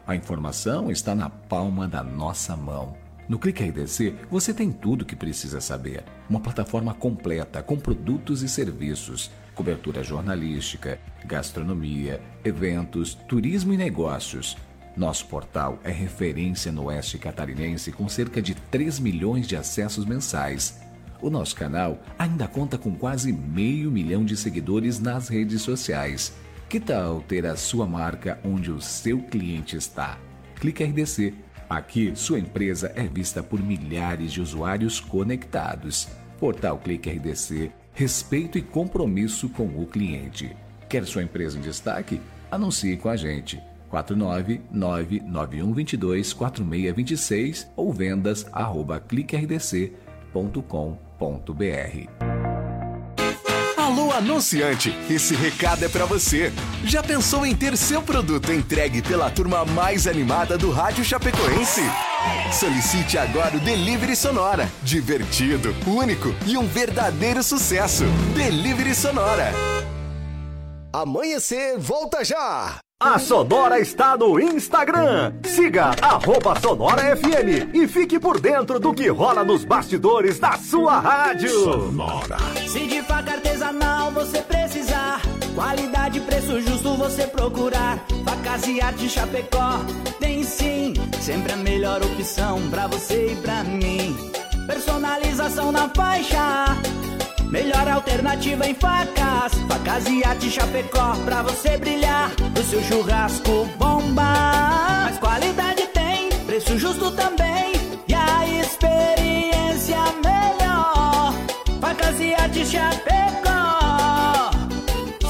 A informação está na palma da nossa mão. No Clique RDC, você tem tudo o que precisa saber. Uma plataforma completa com produtos e serviços, cobertura jornalística, gastronomia, eventos, turismo e negócios. Nosso portal é referência no Oeste Catarinense com cerca de 3 milhões de acessos mensais. O nosso canal ainda conta com quase meio milhão de seguidores nas redes sociais. Que tal ter a sua marca onde o seu cliente está? Clique RDC. Aqui, sua empresa é vista por milhares de usuários conectados. Portal Clique RDC, respeito e compromisso com o cliente. Quer sua empresa em destaque? Anuncie com a gente. 499-9122-4626 ou vendas arroba cliquerdc.com.br.
Alô, anunciante! Esse recado é pra você. Já pensou em ter seu produto entregue pela turma mais animada do Rádio Chapecoense? Solicite agora o Delivery Sonora. Divertido, único e um verdadeiro sucesso. Delivery Sonora. Amanhecer, volta já!
A Sonora está no Instagram. Siga arroba Sonora FM e fique por dentro do que rola nos bastidores da sua rádio.
Sonora.
Se de faca artesanal você precisar, qualidade e preço justo você procurar. Facas e arte Chapecó tem sim, sempre a melhor opção pra você e pra mim. Personalização na faixa. Melhor alternativa em facas. Facas e arte Chapecó Pra você brilhar No seu churrasco bomba. Mas qualidade tem Preço justo também. E a experiência melhor. Facas e arte Chapecó.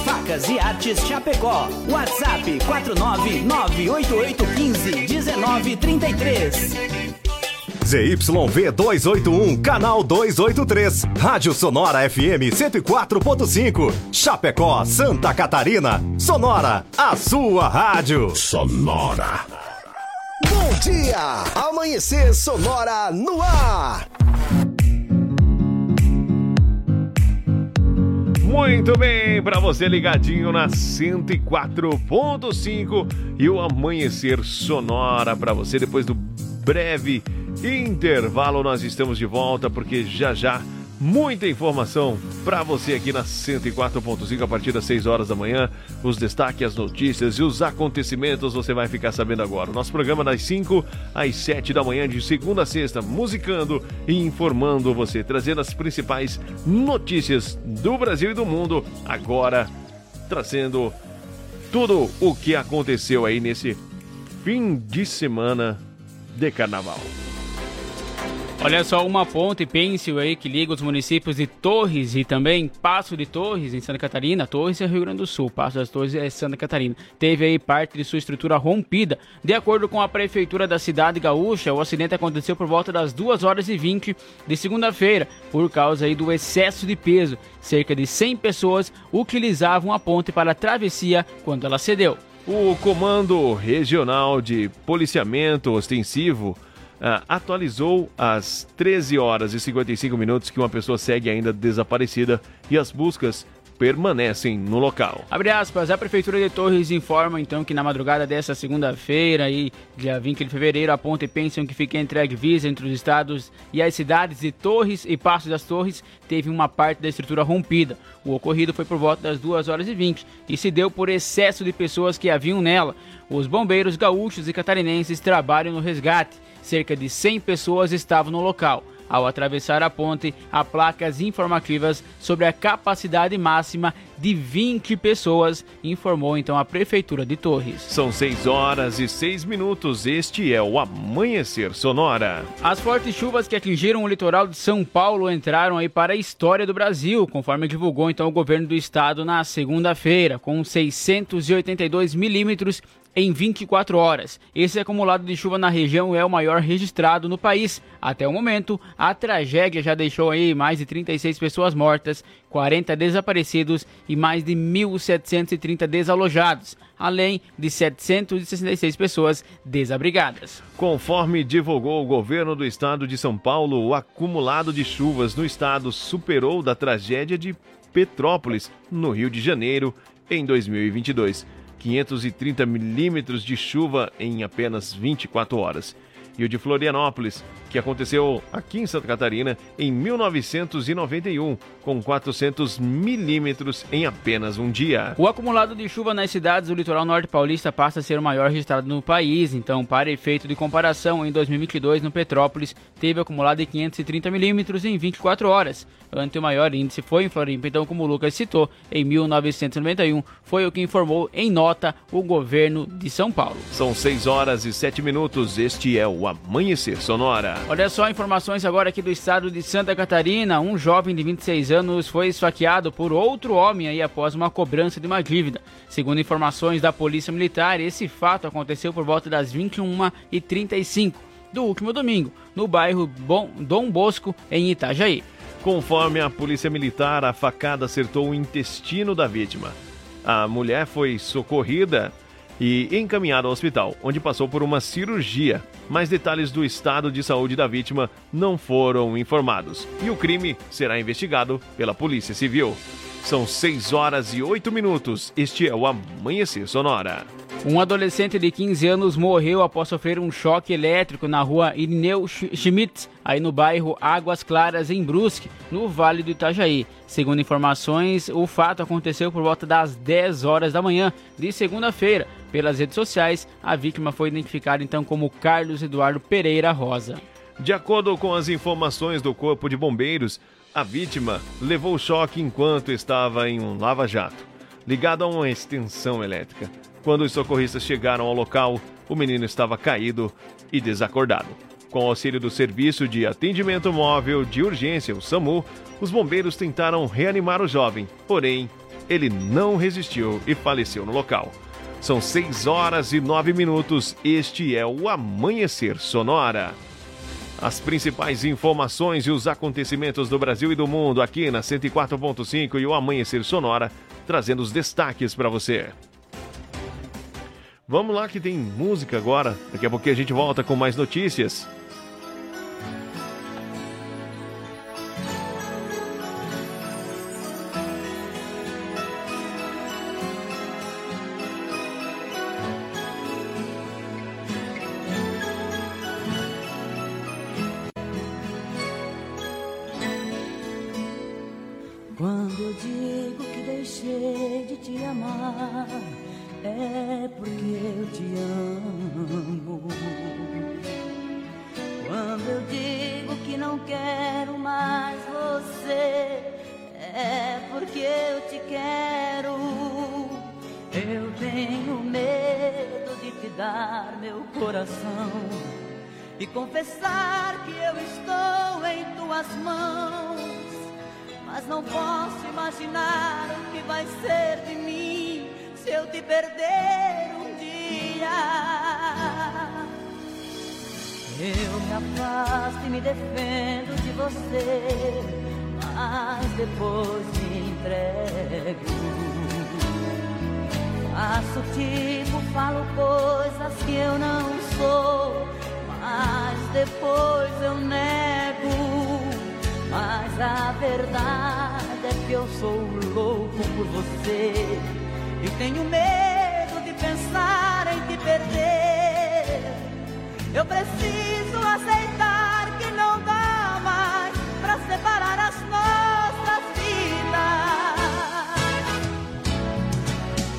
Placas e Artes Chapecó. WhatsApp 49988151933.
ZYV 281, canal 283. Rádio Sonora FM 104.5. Chapecó, Santa Catarina. Sonora, a sua rádio. Sonora.
Bom dia! Amanhecer Sonora no ar!
Muito bem, para você ligadinho na 104.5 e o amanhecer sonora para você depois do breve intervalo nós estamos de volta porque já já muita informação para você aqui na 104.5 a partir das 6 horas da manhã. Os destaques, as notícias e os acontecimentos você vai ficar sabendo agora. Nosso programa das 5 às 7 da manhã, de segunda a sexta, musicando e informando você, trazendo as principais notícias do Brasil e do mundo. Agora, trazendo tudo o que aconteceu aí nesse fim de semana de carnaval.
Olha só, uma ponte pêncil aí que liga os municípios de Torres e também Passo de Torres, em Santa Catarina. Torres é Rio Grande do Sul, Passo das Torres é Santa Catarina. Teve aí parte de sua estrutura rompida. De acordo com a prefeitura da cidade gaúcha, o acidente aconteceu por volta das 2 horas e 20 de segunda-feira, por causa aí do excesso de peso. Cerca de 100 pessoas utilizavam a ponte para a travessia quando ela cedeu.
O Comando Regional de Policiamento Ostensivo ah, atualizou às 13 horas e 55 minutos que uma pessoa segue ainda desaparecida e as buscas permanecem no local.
Abre aspas, a Prefeitura de Torres informa então que na madrugada desta segunda-feira, e dia 20 de fevereiro, a ponte Pension que fica entre a divisa entre os estados e as cidades de Torres e Passos das Torres teve uma parte da estrutura rompida. O ocorrido foi por volta das 2 horas e 20 e se deu por excesso de pessoas que haviam nela. Os bombeiros gaúchos e catarinenses trabalham no resgate. Cerca de 100 pessoas estavam no local. Ao atravessar a ponte, há placas informativas sobre a capacidade máxima de 20 pessoas, informou então a Prefeitura de Torres.
São 6 horas e 6 minutos. Este é o Amanhecer Sonora.
As fortes chuvas que atingiram o litoral de São Paulo entraram aí para a história do Brasil, conforme divulgou então o governo do estado na segunda-feira, com 682 milímetros em 24 horas. Esse acumulado de chuva na região é o maior registrado no país. Até o momento, a tragédia já deixou aí mais de 36 pessoas mortas, 40 desaparecidos e mais de 1.730 desalojados, além de 766 pessoas desabrigadas.
Conforme divulgou o governo do estado de São Paulo, o acumulado de chuvas no estado superou da tragédia de Petrópolis, no Rio de Janeiro, em 2022. 530 milímetros de chuva em apenas 24 horas. E o de Florianópolis, que aconteceu aqui em Santa Catarina em 1991, com 400 milímetros em apenas um dia.
O acumulado de chuva nas cidades do litoral norte paulista passa a ser o maior registrado no país. Então, para efeito de comparação, em 2022, no Petrópolis, teve acumulado de 530 milímetros em 24 horas. Ante o maior índice foi em Floripa. Então, como o Lucas citou, em 1991, foi o que informou em nota o governo de São Paulo.
São 6 horas e 7 minutos. Este é o Amanhecer Sonora.
Olha só informações agora aqui do estado de Santa Catarina. Um jovem de 26 anos foi esfaqueado por outro homem aí após uma cobrança de uma dívida. Segundo informações da Polícia Militar, esse fato aconteceu por volta das 21h35 do último domingo, no bairro Bom, Dom Bosco, em Itajaí.
Conforme a Polícia Militar, a facada acertou o intestino da vítima. A mulher foi socorrida e encaminhada ao hospital, onde passou por uma cirurgia. Mais detalhes do estado de saúde da vítima não foram informados e o crime será investigado pela Polícia Civil. São 6 horas e 8 minutos. Este é o Amanhecer Sonora.
Um adolescente de 15 anos morreu após sofrer um choque elétrico na rua Irineu Schmitz, aí no bairro Águas Claras, em Brusque, no Vale do Itajaí. Segundo informações, o fato aconteceu por volta das 10 horas da manhã de segunda-feira. Pelas redes sociais, a vítima foi identificada então como Carlos Eduardo Pereira Rosa.
De acordo com as informações do Corpo de Bombeiros, a vítima levou choque enquanto estava em um lava-jato, ligado a uma extensão elétrica. Quando os socorristas chegaram ao local, o menino estava caído e desacordado. Com o auxílio do Serviço de Atendimento Móvel de Urgência, o SAMU, os bombeiros tentaram reanimar o jovem, porém, ele não resistiu e faleceu no local. São 6 horas e 9 minutos. Este é o Amanhecer Sonora. As principais informações e os acontecimentos do Brasil e do mundo aqui na 104.5 e o Amanhecer Sonora, trazendo os destaques para você. Vamos lá que tem música agora. Daqui a pouquinho a gente volta com mais notícias.
Quando eu digo que deixei de te amar, é porque eu te amo. Quando eu digo que não quero mais você, é porque eu te quero. Eu tenho medo de te dar meu coração e confessar que eu estou em tuas mãos. Mas não posso imaginar o que vai ser de mim se eu te perder um dia. Eu me afasto e me defendo de você, mas depois me entrego. Faço tipo, falo coisas que eu não sou, mas depois eu nego. Mas a verdade é que eu sou louco por você e tenho medo de pensar em te perder. Eu preciso aceitar que não dá mais pra separar as nossas vidas.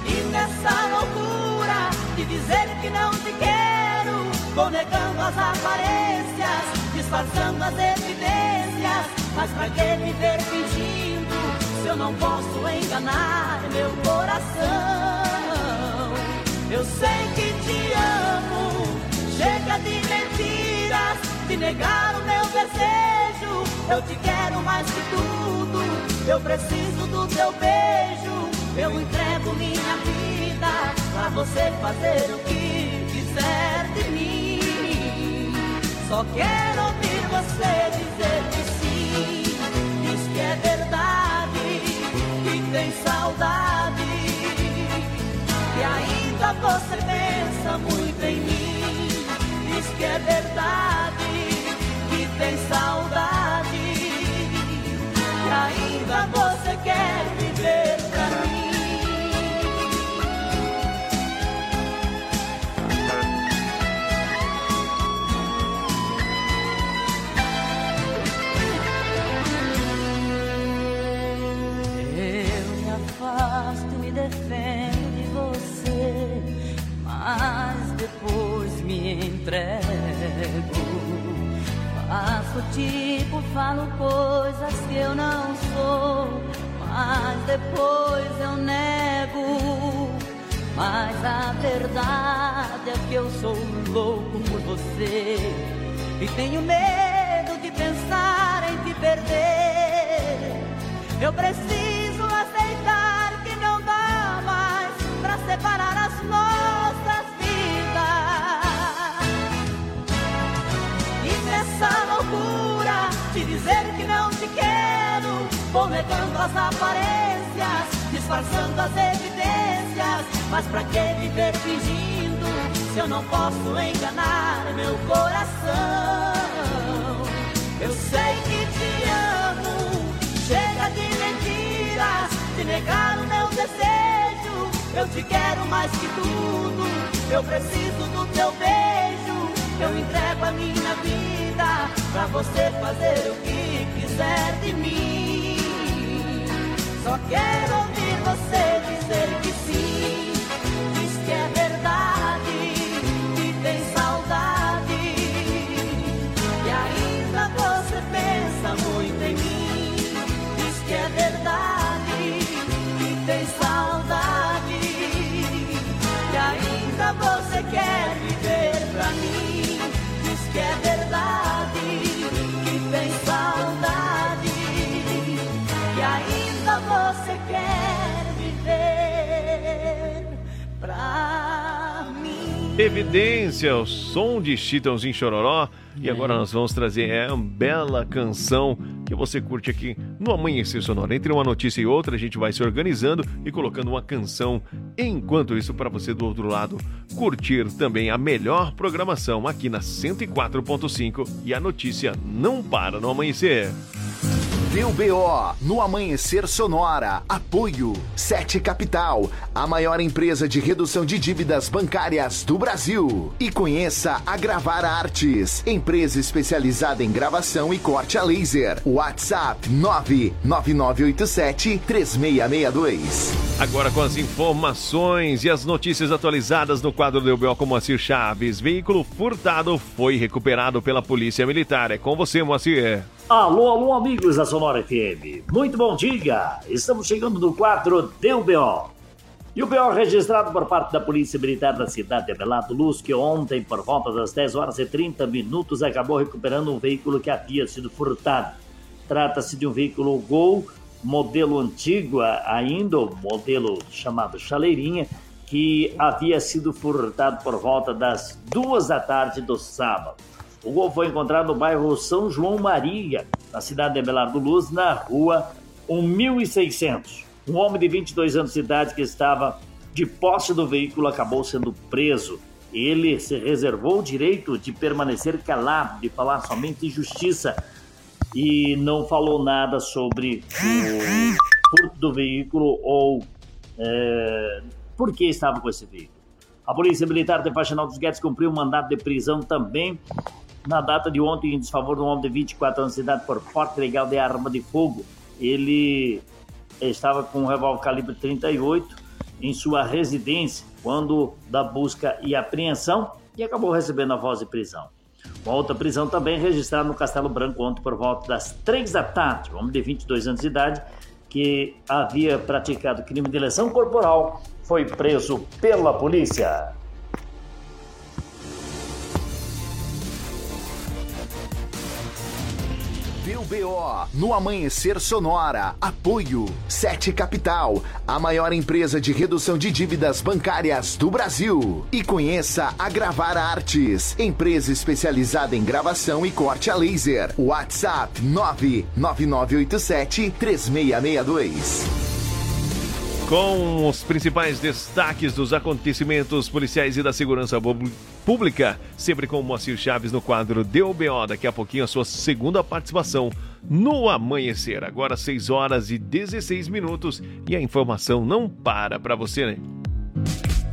E nessa loucura de dizer que não te quero, vou negando as aparências, disfarçando as evidências. Mas pra que viver fingindo eu não posso enganar meu coração? Eu sei que te amo, chega de mentiras, de negar o meu desejo. Eu te quero mais que tudo, eu preciso do teu beijo. Eu entrego minha vida pra você fazer o que quiser de mim. Só quero ouvir você dizer que sim, diz que é verdade, tem saudade, que ainda você pensa muito em mim. Diz que é verdade, que tem saudade, que ainda você quer viver pra mim. Depois me entrego. Faço tipo, falo coisas que eu não sou, mas depois eu nego. Mas a verdade é que eu sou louco por você e tenho medo de pensar em te perder. Eu preciso aceitar que não dá mais pra separar as nossas negando as aparências, disfarçando as evidências. Mas pra que viver fingindo se eu não posso enganar meu coração? Eu sei que te amo, chega de mentiras, de negar o meu desejo. Eu te quero mais que tudo, eu preciso do teu beijo. Eu entrego a minha vida pra você fazer o que quiser de mim. Só quero ouvir você dizer que sim,
Evidência, o som de Chitãozinho Chororó. E agora nós vamos trazer é, uma bela canção que você curte aqui no Amanhecer Sonoro. Entre uma notícia e outra, a gente vai se organizando e colocando uma canção. Enquanto isso, para você do outro lado, curtir também a melhor programação aqui na 104.5 e a notícia não para no amanhecer.
Deu BO no Amanhecer Sonora. Apoio 7 Capital, a maior empresa de redução de dívidas bancárias do Brasil. E conheça a Gravar Artes, empresa especializada em gravação e corte a laser. WhatsApp 99987 3662.
Agora com as informações e as notícias atualizadas no quadro do BO com Moacir Chaves. Veículo furtado foi recuperado pela Polícia Militar. É com você, Moacir.
Alô, alô, amigos da Sonora FM. Muito bom dia. Estamos chegando no quadro Deu BO. E o BO registrado por parte da Polícia Militar da cidade de Belato Luz, que ontem, por volta das 10 horas e 30 minutos, acabou recuperando um veículo que havia sido furtado. Trata-se de um veículo Gol, modelo antigo ainda, modelo chamado Chaleirinha, que havia sido furtado por volta das duas da tarde do sábado. O gol foi encontrado no bairro São João Maria, na cidade de Belardo Luz, na rua 1600. Um homem de 22 anos de idade que estava de posse do veículo acabou sendo preso. Ele se reservou o direito de permanecer calado, de falar somente justiça e não falou nada sobre o furto do veículo ou é, por que estava com esse veículo. A Polícia Militar de Faxinal dos Guedes cumpriu um mandado de prisão também na data de ontem em desfavor de um homem de 24 anos de idade por porte legal de arma de fogo. Ele estava com um revólver calibre 38 em sua residência quando da busca e apreensão e acabou recebendo a voz de prisão. Uma outra prisão também registrada no Castelo Branco ontem por volta das 3 da tarde. Um homem de 22 anos de idade que havia praticado crime de lesão corporal foi preso pela polícia.
BO no Amanhecer Sonora. Apoio 7 Capital, a maior empresa de redução de dívidas bancárias do Brasil. E conheça a Gravar Artes, empresa especializada em gravação e corte a laser. WhatsApp 99987 3662.
Com os principais destaques dos acontecimentos policiais e da segurança pública, sempre com o Moacir Chaves no quadro Deu BO. Daqui a pouquinho a sua segunda participação no Amanhecer. Agora 6 horas e 16 minutos e a informação não para para você, né?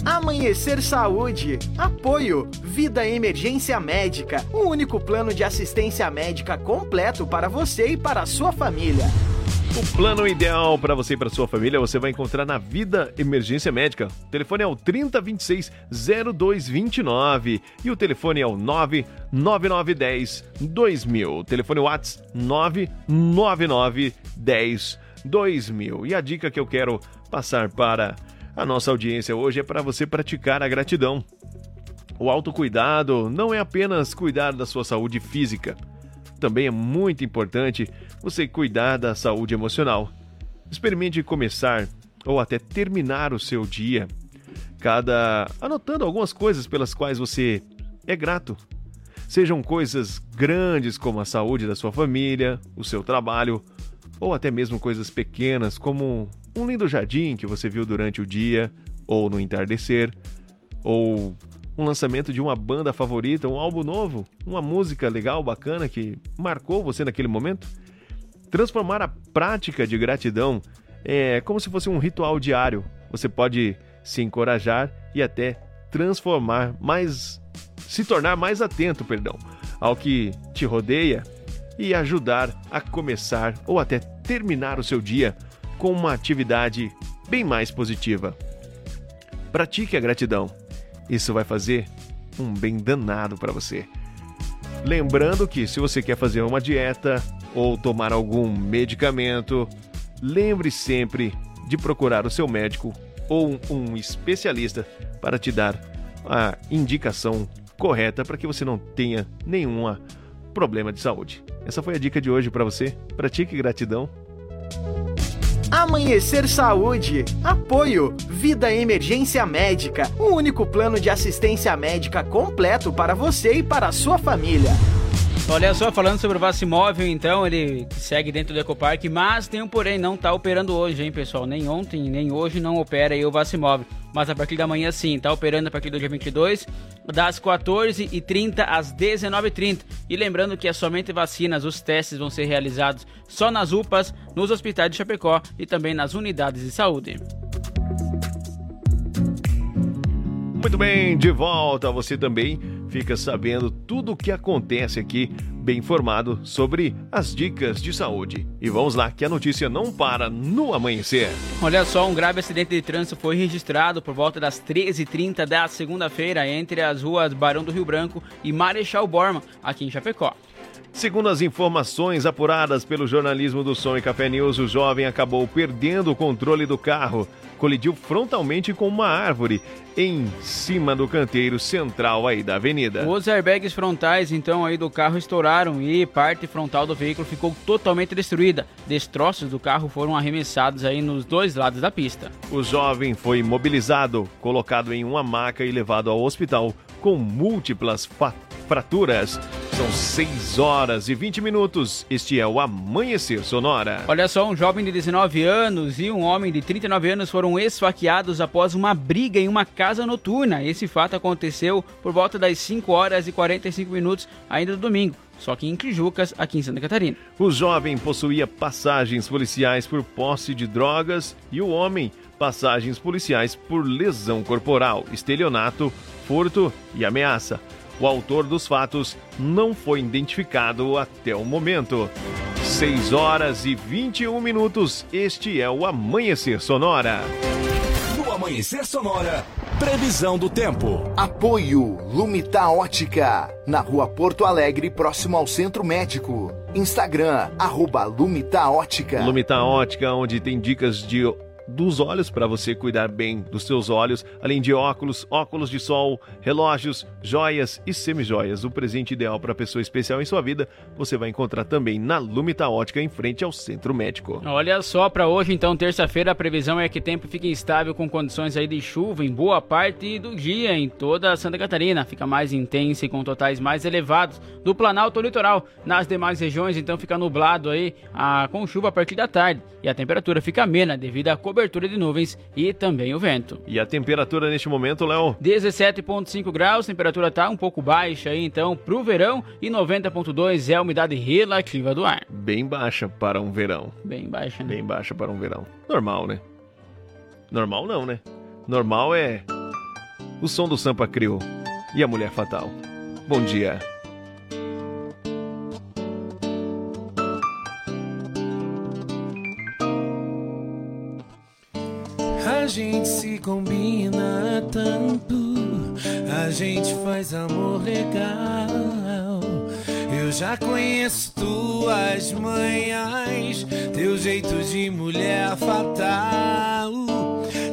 Amanhecer Saúde. Apoio. Vida Emergência Médica. O único plano de assistência médica completo para você e para a sua família.
O plano ideal para você e para sua família você vai encontrar na Vida Emergência Médica. O telefone é o 3026 0229 e o telefone é o 99910 2000. O telefone WhatsApp 99910 2000. E a dica que eu quero passar para a nossa audiência hoje é para você praticar a gratidão. O autocuidado não é apenas cuidar da sua saúde física. Também é muito importante você cuidar da saúde emocional. Experimente começar ou até terminar o seu dia, cada anotando algumas coisas pelas quais você é grato. Sejam coisas grandes como a saúde da sua família, o seu trabalho, ou até mesmo coisas pequenas como um lindo jardim que você viu durante o dia ou no entardecer, ou um lançamento de uma banda favorita, um álbum novo, uma música legal, bacana que marcou você naquele momento. Transformar a prática de gratidão é como se fosse um ritual diário. Você pode se encorajar e até transformar mais se tornar mais atento, perdão, ao que te rodeia e ajudar a começar ou até terminar o seu dia com uma atividade bem mais positiva. Pratique a gratidão. Isso vai fazer um bem danado para você. Lembrando que se você quer fazer uma dieta ou tomar algum medicamento, lembre sempre de procurar o seu médico ou um especialista para te dar a indicação correta para que você não tenha nenhum problema de saúde. Essa foi a dica de hoje para você. Pratique gratidão.
Amanhecer Saúde. Apoio. Vida Emergência Médica. O único plano de assistência médica completo para você e para a sua família.
Olha só, falando sobre o Vacimóvel, então, ele segue dentro do Ecopark, mas tem um porém, não tá operando hoje, hein, pessoal? Nem ontem, nem hoje não opera aí o Vacimóvel. Mas a partir da manhã sim, tá operando a partir do dia 22, das 14h30 às 19h30. E lembrando que é somente vacinas, os testes vão ser realizados só nas UPAs, nos hospitais de Chapecó e também nas unidades de saúde.
Muito bem, de volta. Você também fica sabendo tudo o que acontece aqui, bem informado sobre as dicas de saúde. E vamos lá, que a notícia não para no amanhecer.
Olha só, um grave acidente de trânsito foi registrado por volta das 13h30 da segunda-feira entre as ruas Barão do Rio Branco e Marechal Borma, aqui em Chapecó.
Segundo as informações apuradas pelo jornalismo do Som e Café News, o jovem acabou perdendo o controle do carro, colidiu frontalmente com uma árvore em cima do canteiro central aí da avenida.
Os airbags frontais, então, aí do carro estouraram e parte frontal do veículo ficou totalmente destruída. Destroços do carro foram arremessados aí nos dois lados da pista.
O jovem foi imobilizado, colocado em uma maca e levado ao hospital com múltiplas fa- fraturas. São 6 horas e 20 minutos. Este é o Amanhecer Sonora.
Olha só, um jovem de 19 anos e um homem de 39 anos foram esfaqueados após uma briga em uma casa noturna. Esse fato aconteceu por volta das 5 horas e 45 minutos ainda do domingo. Só que em Tijucas, aqui em Santa Catarina.
O jovem possuía passagens policiais por posse de drogas e o homem passagens policiais por lesão corporal, estelionato, furto e ameaça. O autor dos fatos não foi identificado até o momento. 6 horas e 21 minutos. Este é o Amanhecer Sonora.
No Amanhecer Sonora, previsão do tempo.
Apoio Lumita Ótica, na rua Porto Alegre, próximo ao Centro Médico. Instagram, arroba Lumita Ótica.
Lumita Ótica, onde tem dicas de dos olhos para você cuidar bem dos seus olhos, além de óculos, óculos de sol, relógios, joias e semijoias. O presente ideal para pessoa especial em sua vida, você vai encontrar também na Lumita Ótica em frente ao Centro Médico.
Olha só, para hoje, então, terça-feira, a previsão é que o tempo fique instável com condições aí de chuva em boa parte do dia em toda Santa Catarina. Fica mais intensa e com totais mais elevados do Planalto Litoral. Nas demais regiões, então, fica nublado aí ah, com chuva a partir da tarde. E a temperatura fica amena devido à cobertura de nuvens e também o vento.
E a temperatura neste momento, Léo?
17,5 graus, temperatura tá um pouco baixa aí, então, pro verão. E 90,2 é a umidade relativa do ar.
Bem baixa para um verão.
Bem baixa, né?
Bem baixa para um verão. Normal, né? Normal não, né? Normal é o som do Sampa Crio e a Mulher Fatal. Bom dia.
Gente se combina tanto, a gente faz amor legal. Eu já conheço tuas manhas, teu jeito de mulher fatal.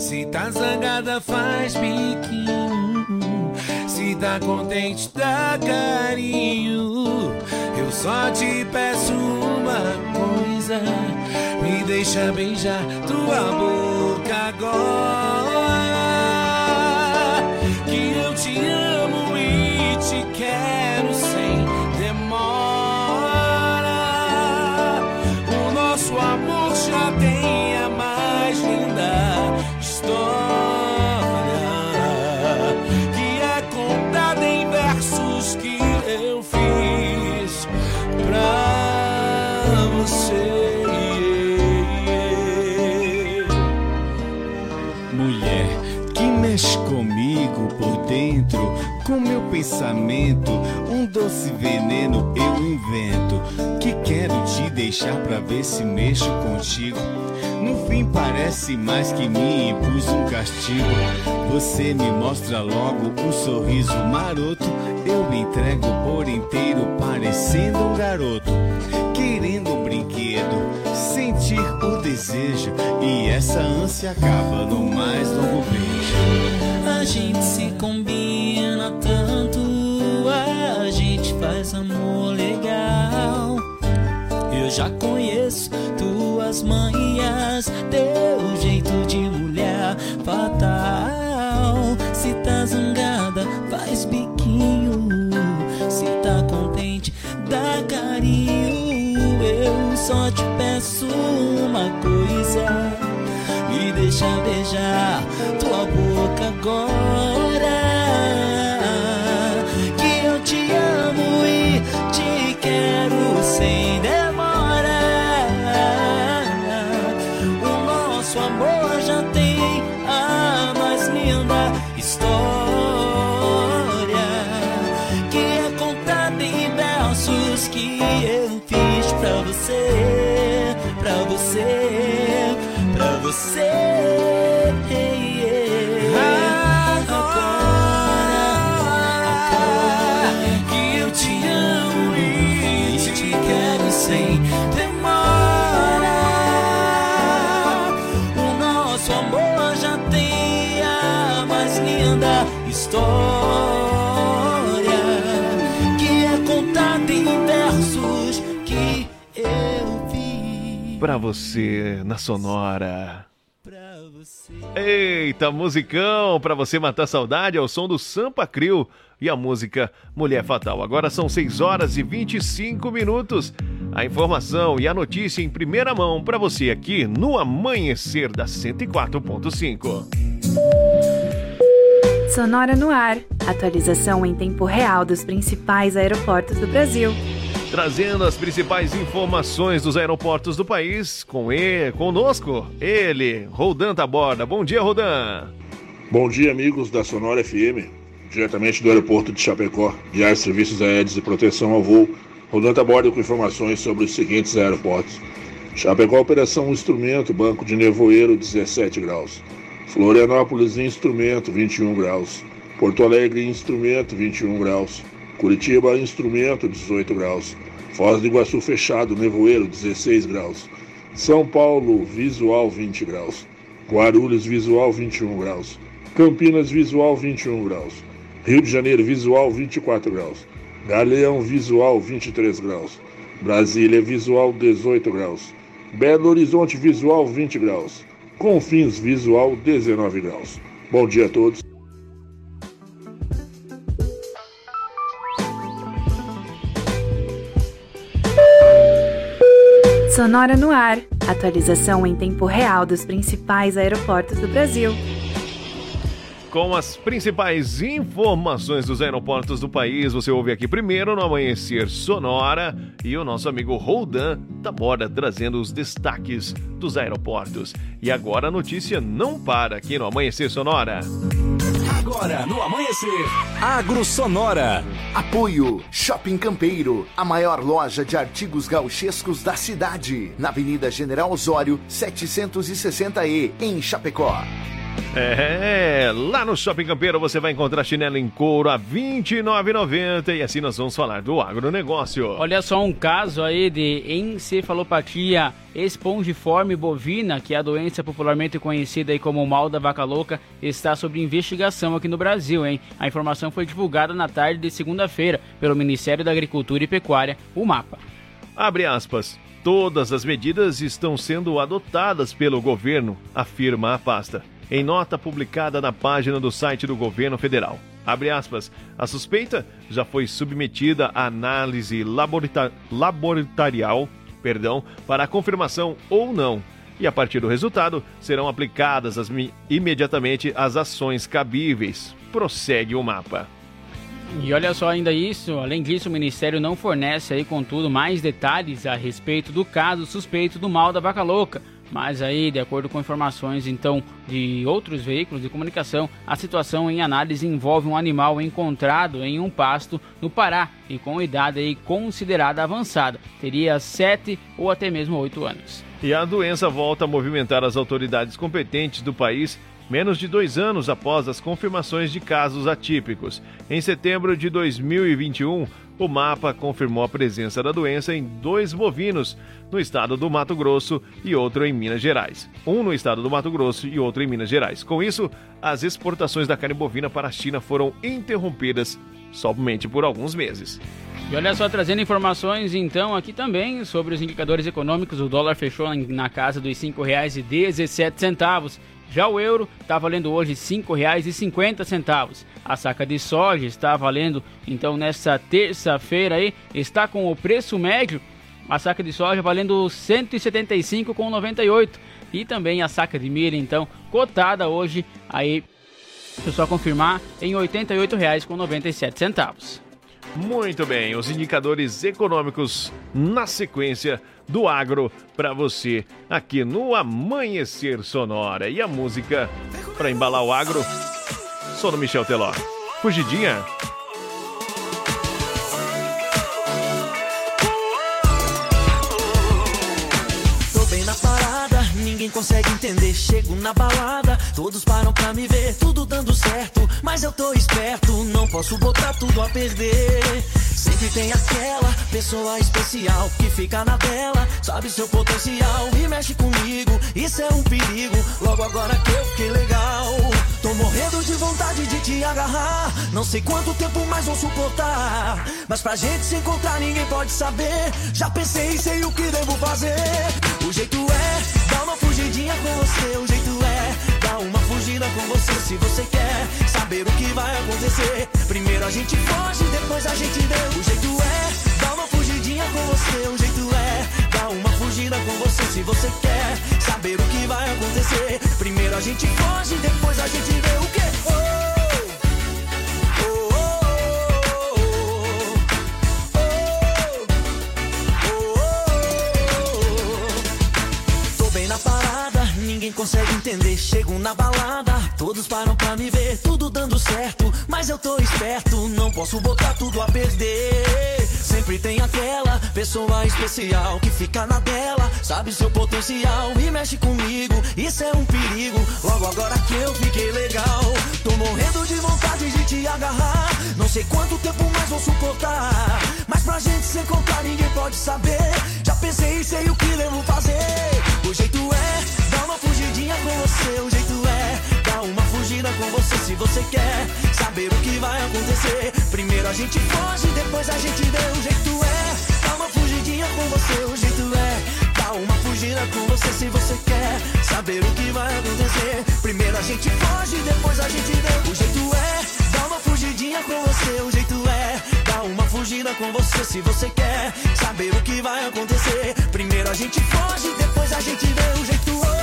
Se tá zangada, faz biquinho. Se tá contente, dá carinho. Eu só te peço uma coisa: me deixa beijar tua boca agora. Que eu te amo e te quero sem demora. O nosso amor já tem a mais linda história
com meu pensamento, um doce veneno eu invento. Que quero te deixar pra ver se mexo contigo. No fim parece mais que me impus um castigo. Você me mostra logo um sorriso maroto. Eu me entrego por inteiro, parecendo um garoto. Querendo um brinquedo, sentir o desejo. E essa ânsia acaba no mais longo beijo.
A gente se combina faz amor legal. Eu já conheço tuas
manhas, teu jeito de mulher fatal. Se tá zangada, faz biquinho. Se tá contente, dá carinho. Eu só te peço uma coisa. Me deixa beijar tua boca agora. Você. Agora que eu te amo e te quero sem demora. O nosso amor já tem a mais linda história que é contada em versos que eu vi.
Pra você na Sonora. Eita, musicão pra você matar saudade ao som do Sampa Crio e a música Mulher Fatal. Agora são 6 horas e 25 minutos. A informação e a notícia em primeira mão pra você aqui no Amanhecer da 104.5.
Sonora no ar. Atualização em tempo real dos principais aeroportos do Brasil.
Trazendo as principais informações dos aeroportos do país, com ele, conosco, ele, Rodan Taborda. Bom dia, Rodan.
Bom dia, amigos da Sonora FM, diretamente do aeroporto de Chapecó, de Serviços Aéreos e Proteção ao Voo, Rodando a bordo com informações sobre os seguintes aeroportos. Chapecó, Operação Instrumento, Banco de Nevoeiro, 17 graus. Florianópolis, Instrumento, 21 graus. Porto Alegre, Instrumento, 21 graus. Curitiba, Instrumento, 18 graus. Foz do Iguaçu, Fechado, Nevoeiro, 16 graus. São Paulo, Visual, 20 graus. Guarulhos, Visual, 21 graus. Campinas, Visual, 21 graus. Rio de Janeiro, Visual, 24 graus. Galeão, Visual, 23 graus. Brasília, Visual, 18 graus. Belo Horizonte, Visual, 20 graus. Confins, Visual, 19 graus. Bom dia a todos.
Sonora no ar. Atualização em tempo real dos principais aeroportos do Brasil.
Com as principais informações dos aeroportos do país, você ouve aqui primeiro no Amanhecer Sonora e o nosso amigo Roldan Taborda trazendo os destaques dos aeroportos. E agora a notícia não para aqui no Amanhecer Sonora.
Agora no Amanhecer, Agro Sonora. Apoio Shopping Campeiro, a maior loja de artigos gauchescos da cidade, na Avenida General Osório, 760E, em Chapecó.
É, lá no Shopping Campeiro você vai encontrar chinelo em couro a R$ 29,90 e assim nós vamos falar do agronegócio.
Olha só um caso aí de encefalopatia espongiforme bovina, que é a doença popularmente conhecida aí como mal da vaca louca, está sob investigação aqui no Brasil, hein? A informação foi divulgada na tarde de segunda-feira pelo Ministério da Agricultura e Pecuária, o MAPA.
Abre aspas. Todas as medidas estão sendo adotadas pelo governo, afirma a pasta em nota publicada na página do site do governo federal. Aspas, a suspeita já foi submetida à análise laboratorial perdão, para a confirmação ou não. E a partir do resultado, serão aplicadas as, imediatamente as ações cabíveis. Prossegue o mapa.
E olha só ainda isso, além disso, o Ministério não fornece aí, contudo, mais detalhes a respeito do caso suspeito do mal da vaca louca. Mas aí, de acordo com informações então de outros veículos de comunicação, a situação em análise envolve um animal encontrado em um pasto no Pará e com idade aí considerada avançada, teria 7 ou até mesmo 8 anos.
E a doença volta a movimentar as autoridades competentes do país menos de dois anos após as confirmações de casos atípicos. Em setembro de 2021, o mapa confirmou a presença da doença em dois bovinos no estado do Mato Grosso e outro em Minas Gerais. Um no estado do Mato Grosso e outro em Minas Gerais. Com isso, as exportações da carne bovina para a China foram interrompidas somente por alguns meses.
E olha só, trazendo informações então aqui também sobre os indicadores econômicos, o dólar fechou na casa dos R$ 5,17. Já o euro está valendo hoje R$ 5,50. A saca de soja está valendo então nessa terça-feira aí, está com o preço médio, a saca de soja valendo R$ 175,98 e também a saca de milho então cotada hoje aí, deixa eu só confirmar, em R$ 88,97.
Muito bem, os indicadores econômicos na sequência do agro para você aqui no Amanhecer Sonora. E a música para embalar o agro, sou do Michel Teló. Fugidinha.
Ninguém consegue entender. Chego na balada, todos param pra me ver, tudo dando certo. Mas eu tô esperto, não posso botar tudo a perder. Sempre tem aquela pessoa especial que fica na dela, sabe seu potencial e mexe comigo. Isso é um perigo. Logo agora que eu fiquei legal. Tô morrendo de vontade de te agarrar. Não sei quanto tempo mais vou suportar. Mas pra gente se encontrar, ninguém pode saber. Já pensei e sei o que devo fazer. O jeito é fugidinha com você. O jeito é dar uma fugida com você. Se você quer saber o que vai acontecer, primeiro a gente foge, depois a gente vê. O jeito é dar uma fugidinha com você. O jeito é dar uma fugida com você. Se você quer saber o que vai acontecer, primeiro a gente foge, depois a gente vê o que. Tô ninguém consegue entender. Chego na balada, todos param pra me ver, tudo dando certo. Mas eu tô esperto, não posso botar tudo a perder. Sempre tem aquela pessoa especial que fica na dela, sabe seu potencial e mexe comigo. Isso é um perigo. Logo agora que eu fiquei legal, tô morrendo de vontade de te agarrar. Não sei quanto tempo mais vou suportar, mas pra gente se encontrar ninguém pode saber. Já pensei e sei o que devo fazer. O jeito é dar uma fugidinha com você. O jeito é dar uma fugida com você. Se você quer saber o que vai acontecer, primeiro a gente foge, depois a gente vê. O jeito é dar uma fugidinha com você. O jeito é dar uma fugida com você. Se você quer saber o que vai acontecer, primeiro a gente foge, depois a gente vê. O jeito é dar uma fugidinha com você. O jeito é dar uma fugida com você. Se você quer saber o que vai acontecer, primeiro a gente foge, depois a gente vê. O jeito é.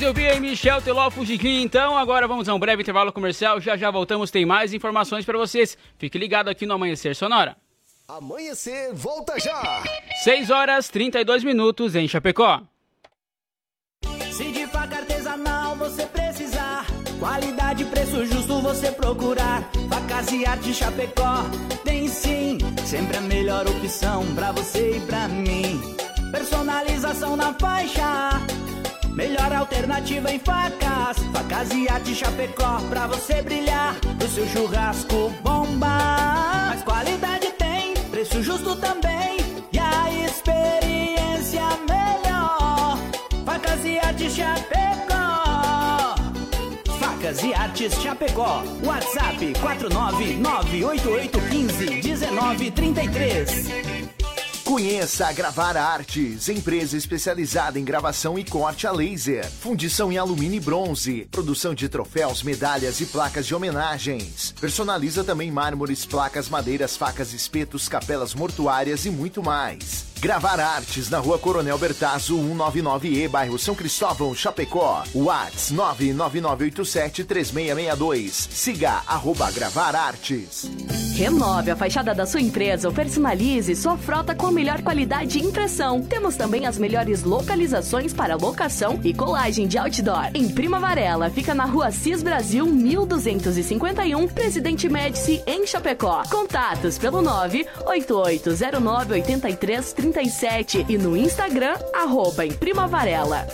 De ouvir aí Michel Teló Fugidinho, então agora vamos a um breve intervalo comercial. Já já voltamos, tem mais informações para vocês. Fique ligado aqui no Amanhecer Sonora.
Amanhecer, volta já!
6 horas 32 minutos em Chapecó.
Se de faca artesanal você precisar, qualidade e preço justo você procurar. Facas e arte Chapecó tem sim, sempre a melhor opção pra você e pra mim. Personalização na faixa, melhor alternativa em facas. Facas e arte Chapecó pra você brilhar, o seu churrasco bomba. Mas qualidade tem, preço justo também e a experiência melhor. Facas e Artes Chapecó. Facas e Artes Chapecó. WhatsApp 49988151933.
Conheça a Gravar Artes, empresa especializada em gravação e corte a laser, fundição em alumínio e bronze, produção de troféus, medalhas e placas de homenagens. Personaliza também mármores, placas, madeiras, facas, espetos, capelas mortuárias e muito mais. Gravar Artes na rua Coronel Bertazzo, 199E, bairro São Cristóvão, Chapecó. Whats 999873662. Siga arroba Gravar Artes.
Renove a fachada da sua empresa ou personalize sua frota com a melhor qualidade de impressão. Temos também as melhores localizações para locação e colagem de outdoor. Em Prima Varela, fica na rua Cis Brasil 1251, Presidente Médici, em Chapecó. Contatos pelo 988098337 e no Instagram, arroba em Prima Varela.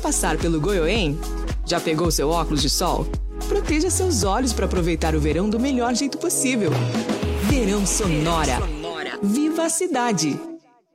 passar pelo Goiôem? Já pegou seu óculos de sol? Proteja seus olhos para aproveitar o verão do melhor jeito possível. Verão Sonora. Viva a cidade!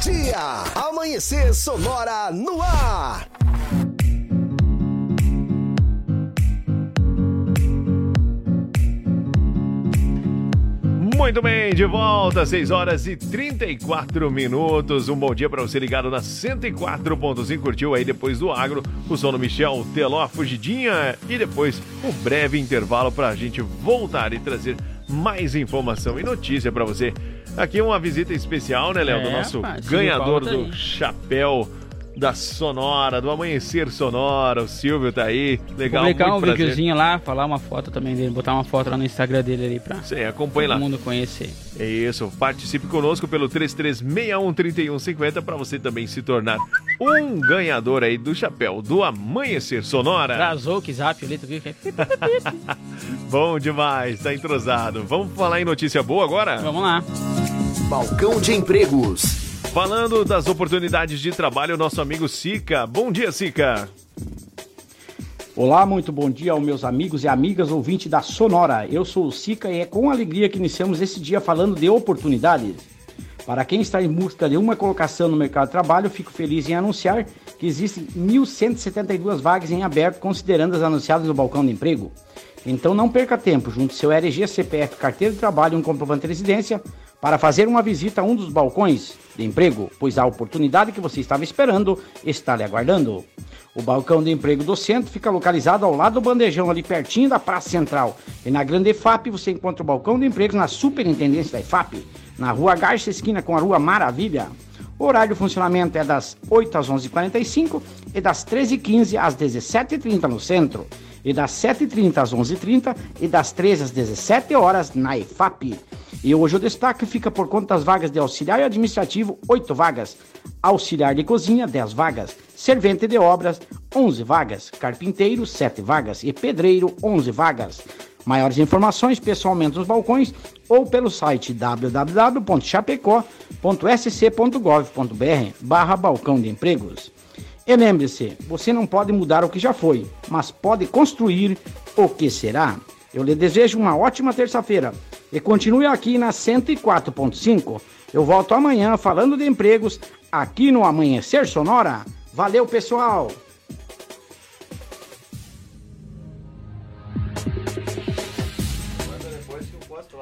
Dia! Amanhecer Sonora no ar!
Muito bem, de volta, 6 horas e 34 minutos. Um bom dia para você ligado na 104.5. Curtiu aí depois do agro o som do Michel Teló, Fugidinha e depois um breve intervalo para a gente voltar e trazer mais informação e notícia para você. Aqui uma visita especial, né, Léo?
É,
do nosso
rapaz,
ganhador do chapéu da Sonora, do Amanhecer Sonora. O Silvio tá aí. Legal,
Publicar um
prazer.
videozinho lá, falar uma foto também dele, botar uma foto lá no Instagram dele ali pra
Sim, acompanhe
todo
lá.
mundo conhecer.
É isso, participe conosco pelo 33613150 para você também se tornar um ganhador aí do chapéu do Amanhecer Sonora.
Trazou o zap ali, tu viu?
Bom demais, tá entrosado. Vamos falar em notícia boa agora?
Vamos lá.
Balcão de empregos.
Falando das oportunidades de trabalho, nosso amigo Sica. Bom dia, Sica.
Olá, muito bom dia aos meus amigos e amigas ouvintes da Sonora. Eu sou o Sica e é com alegria que iniciamos esse dia falando de oportunidades. Para quem está em busca de uma colocação no mercado de trabalho, fico feliz em anunciar que existem 1.172 vagas em aberto, considerando as anunciadas no balcão de emprego. Então não perca tempo, junte seu RG, CPF, carteira de trabalho e um comprovante de residência para fazer uma visita a um dos balcões de emprego, pois a oportunidade que você estava esperando está lhe aguardando. O balcão de emprego do centro fica localizado ao lado do bandejão, ali pertinho da Praça Central. E na Grande EFAP você encontra o balcão de empregos na Superintendência da EFAP, na Rua Garça, esquina com a Rua Maravilha. O horário de funcionamento é das 8 às 11h45 e das 13h15 às 17h30 no centro, e das 7h30 às 11h30 e das 13 às 17 horas na EFAP. E hoje o destaque fica por conta das vagas de auxiliar administrativo, 8 vagas, auxiliar de cozinha, 10 vagas, servente de obras, 11 vagas, carpinteiro, 7 vagas e pedreiro, 11 vagas. Maiores informações pessoalmente nos balcões ou pelo site www.chapecó.sc.gov.br barra balcão de empregos. E lembre-se, você não pode mudar o que já foi, mas pode construir o que será. Eu lhe desejo uma ótima terça-feira e continue aqui na 104.5. Eu volto amanhã falando de empregos aqui no Amanhecer Sonora. Valeu, pessoal!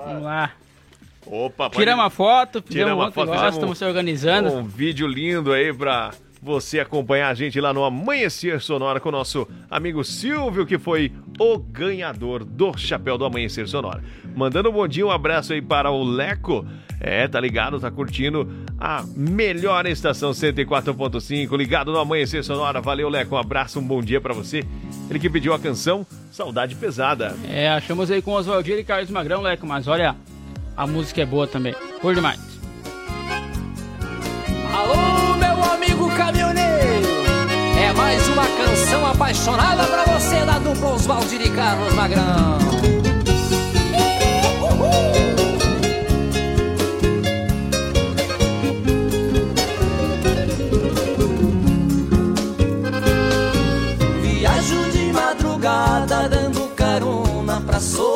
Vamos lá.
Opa,
Tira uma foto,
Tira
fizemos
uma
um
foto,
negócio,
fizemos
estamos se organizando.
Um vídeo lindo aí pra você acompanhar a gente lá no Amanhecer Sonora com o nosso amigo Silvio, que foi o ganhador do Chapéu do Amanhecer Sonora. Mandando um bom dia, um abraço aí para o Leco. É, tá ligado, tá curtindo a melhor estação 104.5, ligado no Amanhecer Sonora. Valeu, Leco, um abraço, um bom dia pra você. Ele que pediu a canção Saudade Pesada.
É, achamos aí com Oswaldir e Carlos Magrão, Leco, mas olha, a música é boa também. Por demais.
Alô! É mais uma canção apaixonada pra você da dupla Oswaldir e Carlos Magrão.
Viajo de madrugada dando carona pra solidão.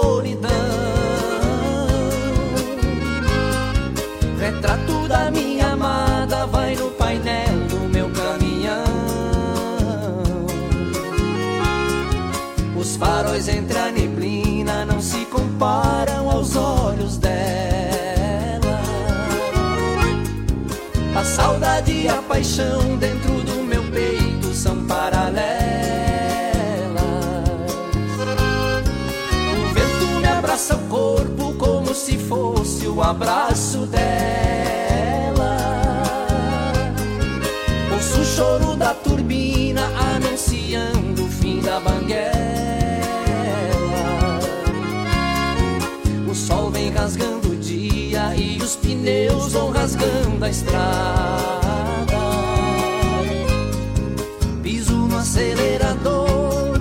o abraço dela. Ouço o choro da turbina anunciando o fim da banguela. O sol vem rasgando o dia e os pneus vão rasgando a estrada. Piso no acelerador,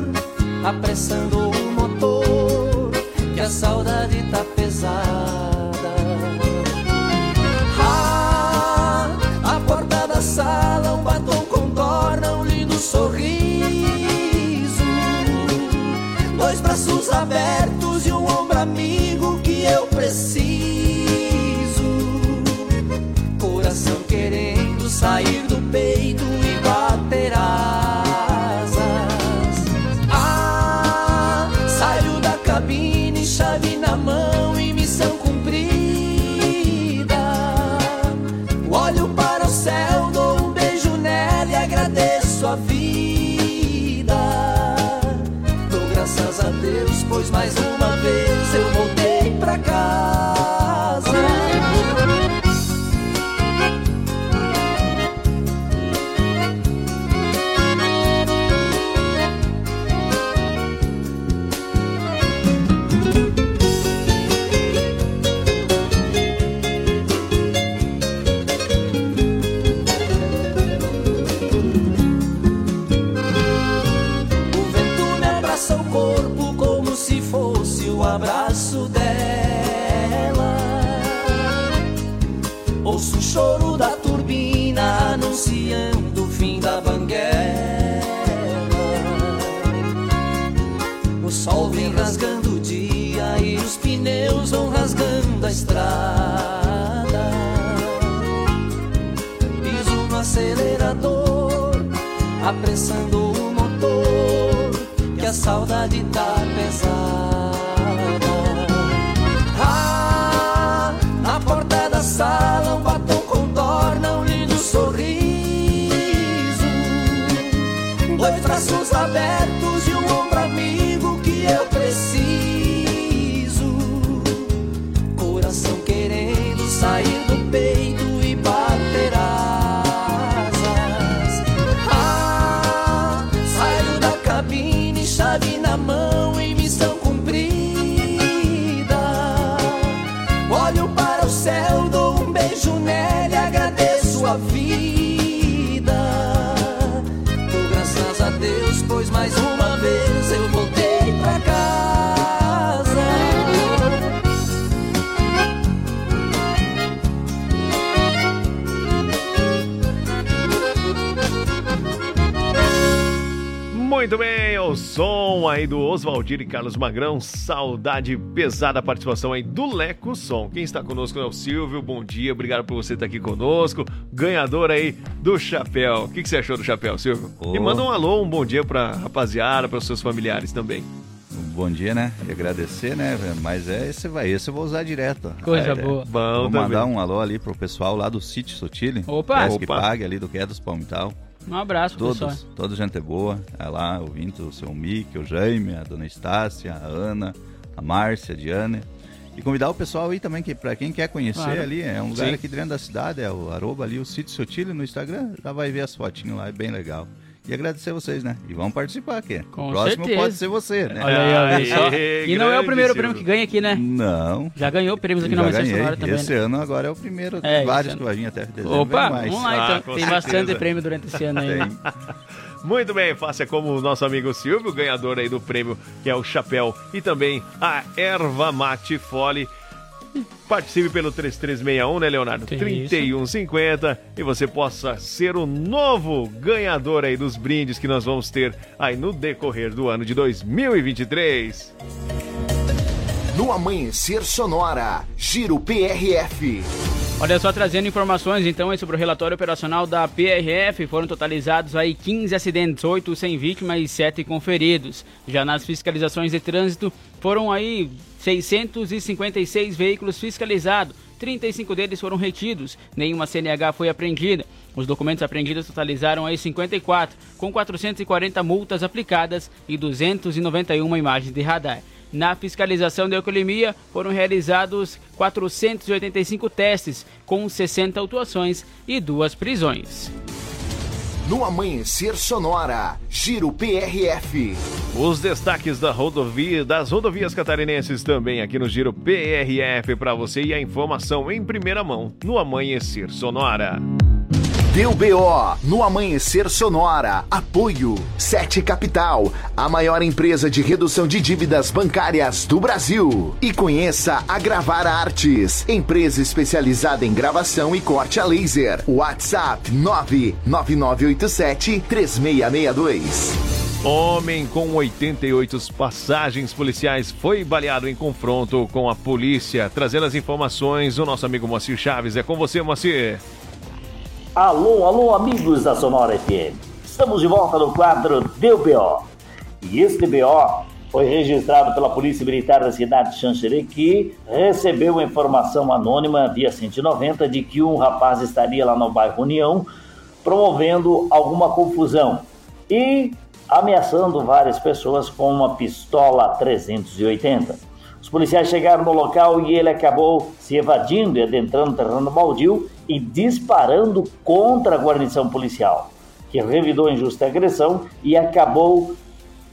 apressando o motor, que a saudade braços apressando o motor, que a saudade tá
Muito bem, o som aí do Oswaldir e Carlos Magrão, saudade pesada a participação aí do Leco Som. Quem está conosco é o Silvio, bom dia, obrigado por você estar aqui conosco, ganhador aí do chapéu. O que, que você achou do chapéu, Silvio?
Ô.
E manda um alô, um bom dia pra rapaziada, para os seus familiares também.
Bom dia, né? E agradecer, né? Mas é esse vai, esse eu vou usar direto.
Coisa
É,
boa.
Bom
Vou
também.
mandar um alô ali pro pessoal lá do Sítio Sotile.
Opa! Opa.
Pague ali do Quedas Palmital.
Um abraço, pro pessoal.
Todos, toda gente boa. É lá, ouvindo o seu Mick, o Jaime, a dona Estácia, a Ana, a Márcia, a Diane. E convidar o pessoal aí também, que para quem quer conhecer
Claro.
ali, é um lugar
Sim.
aqui dentro da cidade, é o arroba ali, o Sítio Sotile no Instagram, já vai ver as fotinhas lá, é bem legal. E agradecer vocês, né? E vamos participar aqui.
Com
o próximo
certeza.
pode ser você, né?
Olha aí, olha só. E não é o primeiro prêmio que ganha aqui, né?
Não.
Já ganhou prêmios aqui na
ganhei.
Sonora também.
Esse
né?
ano agora é o primeiro.
É,
Tem vários que vai vir até dezembro.
Opa,
mais.
vamos lá
Ah,
então.
com
Tem
certeza.
bastante prêmio durante esse ano aí. né?
Muito bem, faça como o nosso amigo Silvio, ganhador aí do prêmio, que é o chapéu, e também a erva mate fole. Participe pelo 3361, né, Leonardo?
Isso.
3150 e você possa ser o novo ganhador aí dos brindes que nós vamos ter aí no decorrer do ano de 2023.
No Amanhecer Sonora, Giro PRF.
Olha só, trazendo informações então aí sobre o relatório operacional da PRF, foram totalizados aí 15 acidentes, 8 sem vítima e 7 com feridos. Já nas fiscalizações de trânsito, foram aí 656 veículos fiscalizados, 35 deles foram retidos, nenhuma CNH foi apreendida. Os documentos apreendidos totalizaram aí 54, com 440 multas aplicadas e 291 imagens de radar. Na fiscalização de alcoolemia foram realizados 485 testes, com 60 autuações e duas prisões.
No Amanhecer Sonora. Giro PRF.
Os destaques da rodovia, das rodovias catarinenses também aqui no Giro PRF para você e a informação em primeira mão no Amanhecer Sonora.
Deu BO no Amanhecer Sonora. Apoio Sete Capital, a maior empresa de redução de dívidas bancárias do Brasil. E conheça a Gravar Artes, empresa especializada em gravação e corte a laser. WhatsApp 99987 3662.
Homem com 88 passagens policiais foi baleado em confronto com a polícia. Trazendo as informações, o nosso amigo Moacir Chaves. É com você, Moacir.
Alô, alô, amigos da Sonora FM. Estamos de volta no quadro Deu BO. E este BO foi registrado pela Polícia Militar da cidade de Xanxerê, que recebeu informação anônima via 190 de que um rapaz estaria lá no bairro União promovendo alguma confusão e ameaçando várias pessoas com uma pistola 380. Policiais chegaram no local e ele acabou se evadindo e adentrando o terreno baldio e disparando contra a guarnição policial, que revidou a injusta agressão e acabou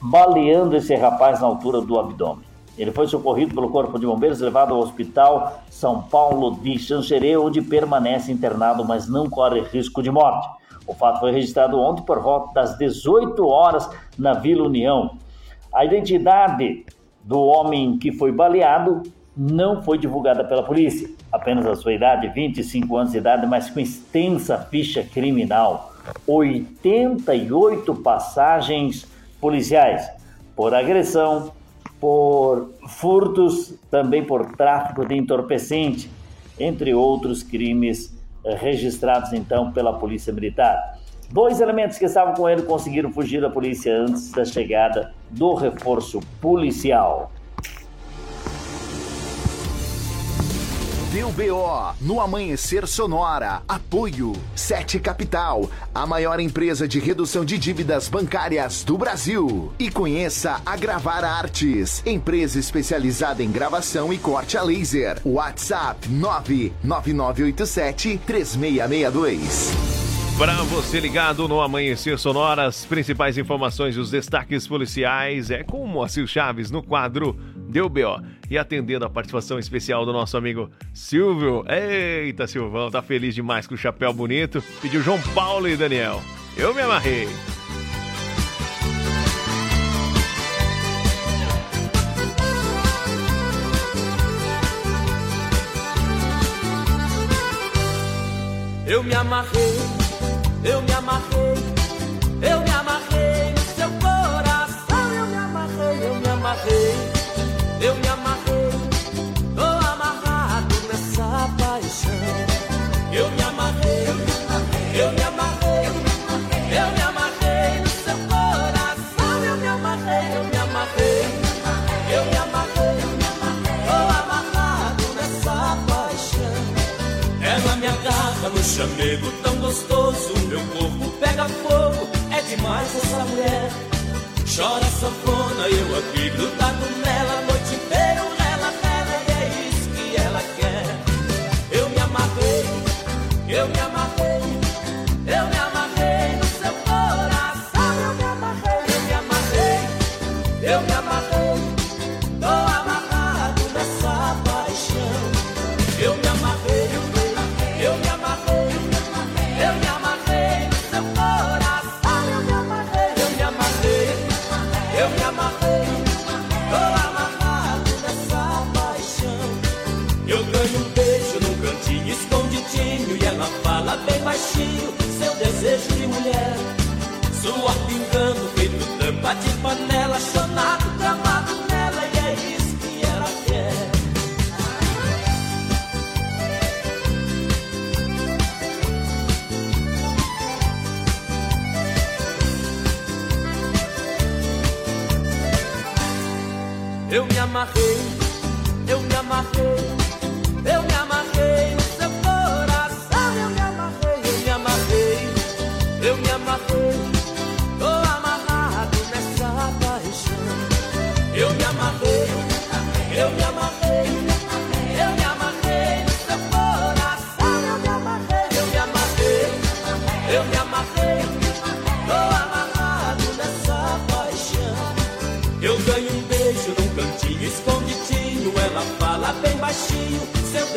baleando esse rapaz na altura do abdômen. Ele foi socorrido pelo Corpo de Bombeiros, levado ao Hospital São Paulo de Xanxerê, onde permanece internado, mas não corre risco de morte. O fato foi registrado ontem por volta das 18 horas na Vila União. A identidade do homem que foi baleado não foi divulgada pela polícia. Apenas a sua idade, 25 anos de idade, mas com extensa ficha criminal. 88 passagens policiais por agressão, por furtos, também por tráfico de entorpecente, entre outros crimes registrados então pela Polícia Militar. Dois elementos que estavam com ele conseguiram fugir da polícia antes da chegada do reforço policial.
Deu BO no Amanhecer Sonora. Apoio Sete Capital, a maior empresa de redução de dívidas bancárias do Brasil. E conheça a Gravar Artes, empresa especializada em gravação e corte a laser. WhatsApp 99987 3662.
Para você ligado no Amanhecer Sonora, as principais informações e os destaques policiais é com o Moacir Chaves no quadro Deu B.O. E atendendo a participação especial do nosso amigo Silvio. Eita, Silvão, tá feliz demais com o chapéu bonito. Pediu João Paulo e Daniel. Eu me amarrei.
Eu me amarrei, eu me amarrei, eu me amarrei no seu coração. Eu me amarrei, eu me amarrei, eu me amarrei. Tô amarrado nessa paixão. Eu me amarrei, eu me amarrei, eu me amarrei, eu me amarrei no seu coração. Eu me amarrei, eu me amarrei, eu me amarrei. Tô amarrado nessa paixão. Ela me agarra no chamego tão gostoso. Fogo, é demais essa mulher. Chora sanfona, eu aqui grudado nela a noite inteira. Ela, ela, e é isso que ela quer. Eu me amarrei, eu me amarrei, amarrei, eu me amarrei,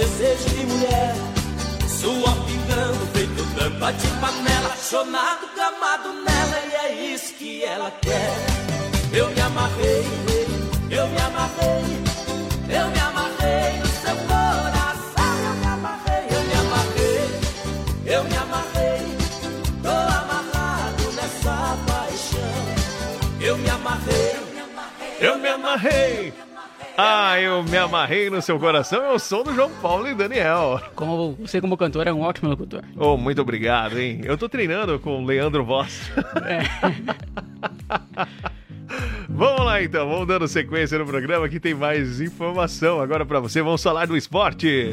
desejo de mulher. Sua pingando, feito tampa de panela, chonado, gamado nela, e é isso que ela quer. Eu me amarrei, eu me amarrei, eu me amarrei no seu coração. Eu me amarrei, eu me amarrei, eu me amarrei, tô amarrado nessa paixão. Eu me amarrei, eu me amarrei. Eu me amarrei.
Ah, eu me amarrei no seu coração. Eu sou do João Paulo e Daniel.
Como você como cantor é um ótimo locutor.
Oh, muito obrigado, hein? Eu tô treinando com o Leandro Voss. vamos lá então, vamos dando sequência no programa que tem mais informação agora pra você. Vamos falar do esporte.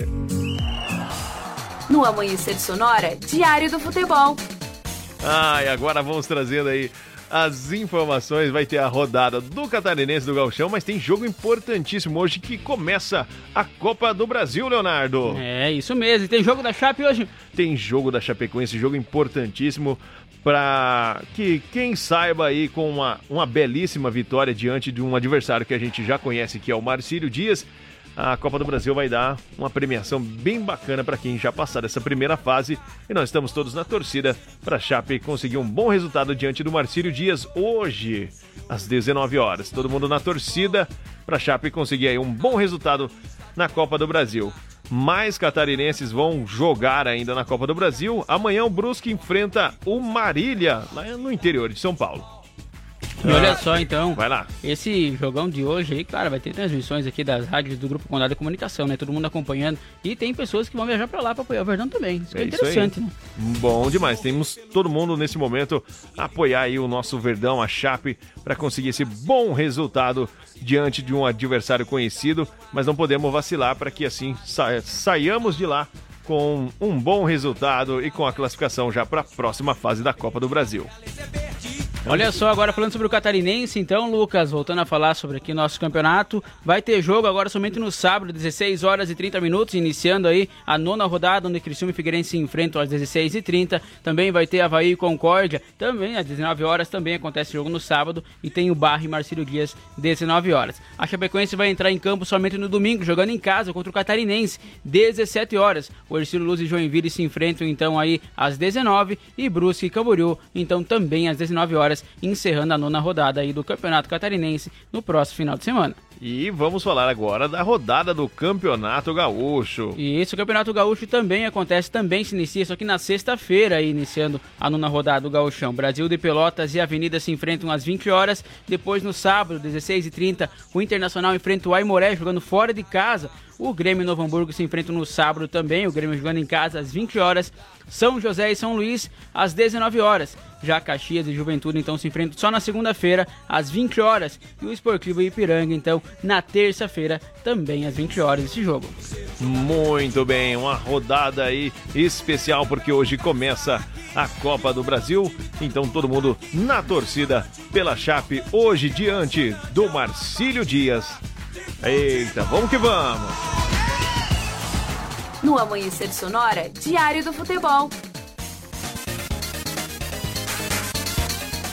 No Amanhecer Sonora, Diário do Futebol.
Ah, e agora vamos trazendo aí as informações. Vai ter a rodada do Catarinense do Galchão, mas tem jogo importantíssimo hoje que começa a Copa do Brasil, Leonardo.
É, isso mesmo. E tem jogo da Chape hoje?
Tem jogo da Chapecoense, jogo importantíssimo para que quem saiba aí com uma, uma belíssima vitória diante de um adversário que a gente já conhece, que é o Marcílio Dias, a Copa do Brasil vai dar uma premiação bem bacana para quem já passar essa primeira fase. E nós estamos todos na torcida para a Chape conseguir um bom resultado diante do Marcílio Dias hoje, às 19 horas. Todo mundo na torcida para a Chape conseguir aí um bom resultado na Copa do Brasil. Mais catarinenses vão jogar ainda na Copa do Brasil. Amanhã o Brusque enfrenta o Marília, lá no interior de São Paulo.
E olha só então.
Vai lá.
Esse jogão de hoje aí, claro, vai ter transmissões aqui das rádios do Grupo Condado de Comunicação, né? Todo mundo acompanhando. E tem pessoas que vão viajar pra lá pra apoiar o Verdão também. Isso é,
É
interessante, né?
Bom demais. Temos todo mundo nesse momento apoiar aí o nosso Verdão, a Chape, para conseguir esse bom resultado diante de um adversário conhecido, mas não podemos vacilar para que assim sa saiamos de lá com um bom resultado e com a classificação já para a próxima fase da Copa do Brasil.
Olha só, agora falando sobre o Catarinense, então, Lucas, voltando a falar sobre aqui nosso campeonato, vai ter jogo agora somente no sábado, 16 horas e 30 minutos, iniciando aí a nona rodada, onde Criciúma e Figueirense se enfrentam às 16 e 30 Também vai ter Havaí e Concórdia, também às 19 horas, também acontece jogo no sábado, e tem o Barra e Marcílio Dias, 19 horas. A Chapecoense vai entrar em campo somente no domingo, jogando em casa contra o Catarinense, 17 horas. O Ercílio Luz e Joinville se enfrentam então aí às 19 e Brusque e Camboriú, então também às 19 horas, encerrando a nona rodada aí do Campeonato Catarinense no próximo final de semana.
E vamos falar agora da rodada do Campeonato Gaúcho.
E esse o Campeonato Gaúcho também acontece, também se inicia, só que na sexta-feira, iniciando a nona rodada do Gaúchão. Brasil de Pelotas e Avenida se enfrentam às 20 horas. Depois, no sábado, 16h30, o Internacional enfrenta o Aimoré jogando fora de casa. O Grêmio e Novo Hamburgo se enfrentam no sábado também, o Grêmio jogando em casa às 20 horas. São José e São Luís às 19 horas. Já Caxias e Juventude então se enfrentam só na segunda-feira às 20 horas e o Esportivo Ipiranga então na terça-feira também às 20 horas esse jogo.
Muito bem, uma rodada aí especial porque hoje começa a Copa do Brasil. Então todo mundo na torcida pela Chape hoje diante do Marcílio Dias. Eita, vamos que vamos!
No Amanhecer Sonora, Diário do Futebol.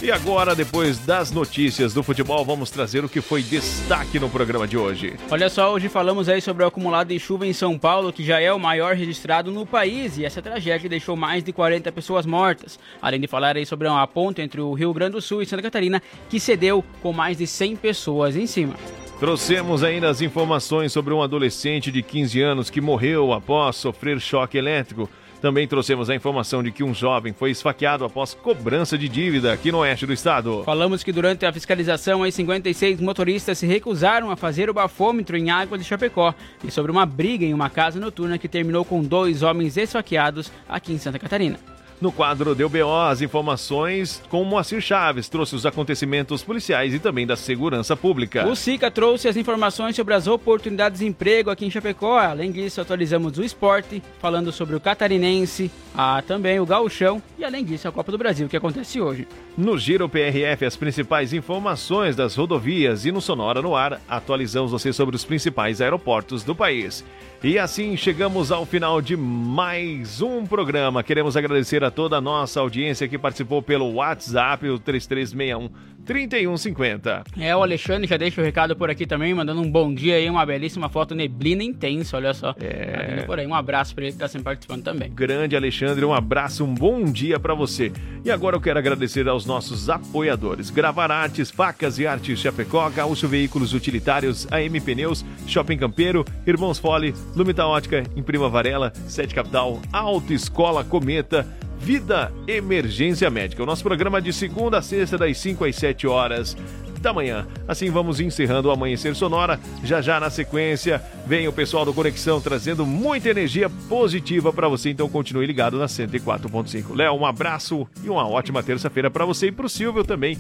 E agora, depois das notícias do futebol, vamos trazer o que foi destaque no programa de hoje.
Olha só, hoje falamos aí sobre o acumulado de chuva em São Paulo, que já é o maior registrado no país, e essa tragédia deixou mais de 40 pessoas mortas. Além de falar aí sobre uma ponte entre o Rio Grande do Sul e Santa Catarina, que cedeu com mais de 100 pessoas em cima.
Trouxemos ainda as informações sobre um adolescente de 15 anos que morreu após sofrer choque elétrico. Também trouxemos a informação de que um jovem foi esfaqueado após cobrança de dívida aqui no oeste do estado.
Falamos que durante a fiscalização, aí 56 motoristas se recusaram a fazer o bafômetro em água de Chapecó e sobre uma briga em uma casa noturna que terminou com dois homens esfaqueados aqui em Santa Catarina.
No quadro Deu BO, as informações com Moacir Chaves trouxe os acontecimentos policiais e também da segurança pública.
O SICA trouxe as informações sobre as oportunidades de emprego aqui em Chapecó. Além disso, atualizamos o esporte, falando sobre o catarinense, a, também o gauchão e além disso a Copa do Brasil, que acontece hoje.
No Giro PRF, as principais informações das rodovias e no Sonora no Ar, atualizamos você sobre os principais aeroportos do país. E assim chegamos ao final de mais um programa. Queremos agradecer a toda a nossa audiência que participou pelo WhatsApp, o 3361 3150.
É, o Alexandre já deixa o recado por aqui também, mandando um bom dia aí, uma belíssima foto neblina intensa, olha só.
É.
Tá por aí, um abraço pra ele que tá sempre participando também.
Grande Alexandre, um abraço, um bom dia pra você. E agora eu quero agradecer aos nossos apoiadores: Gravar Artes, Facas e Artes Chapecó, Gaúcho Veículos Utilitários, AM Pneus, Shopping Campeiro, Irmãos Fole, Lumita Ótica, Imprima Varela, Sete Capital, Autoescola Cometa, Vida Emergência Médica. O nosso programa de segunda a sexta, das 5 às 7 horas da manhã. Assim vamos encerrando o Amanhecer Sonora. Já já na sequência vem o pessoal do Conexão trazendo muita energia positiva para você. Então continue ligado na 104.5. Léo, um abraço e uma ótima terça-feira para você e para o Silvio também.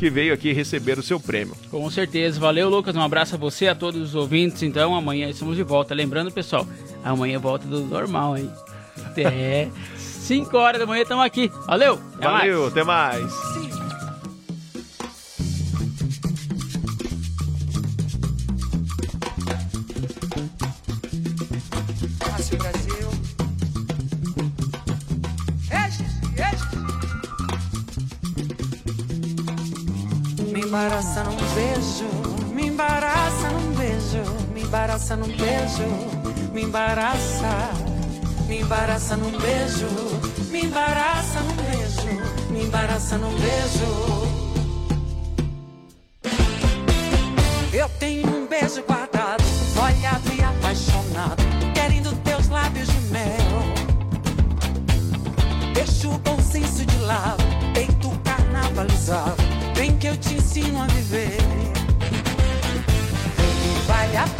Que veio aqui receber o seu prêmio.
Com certeza. Valeu, Lucas. Um abraço a você, a todos os ouvintes. Então, amanhã estamos de volta. Lembrando, pessoal, amanhã volta do normal, hein? É. 5 horas da manhã estamos aqui. Valeu! Até
Valeu,
mais.
até mais.
Embaraça num beijo, me embaraça num beijo, me embaraça num beijo, me embaraça, me embaraça num beijo, me embaraça num beijo, me embaraça num beijo. Eu tenho um beijo guardado, molhado e apaixonado, querendo teus lábios de mel. Deixa o bom senso de lado, peito carnavalizado, vem que eu te ensino a viver. Vale a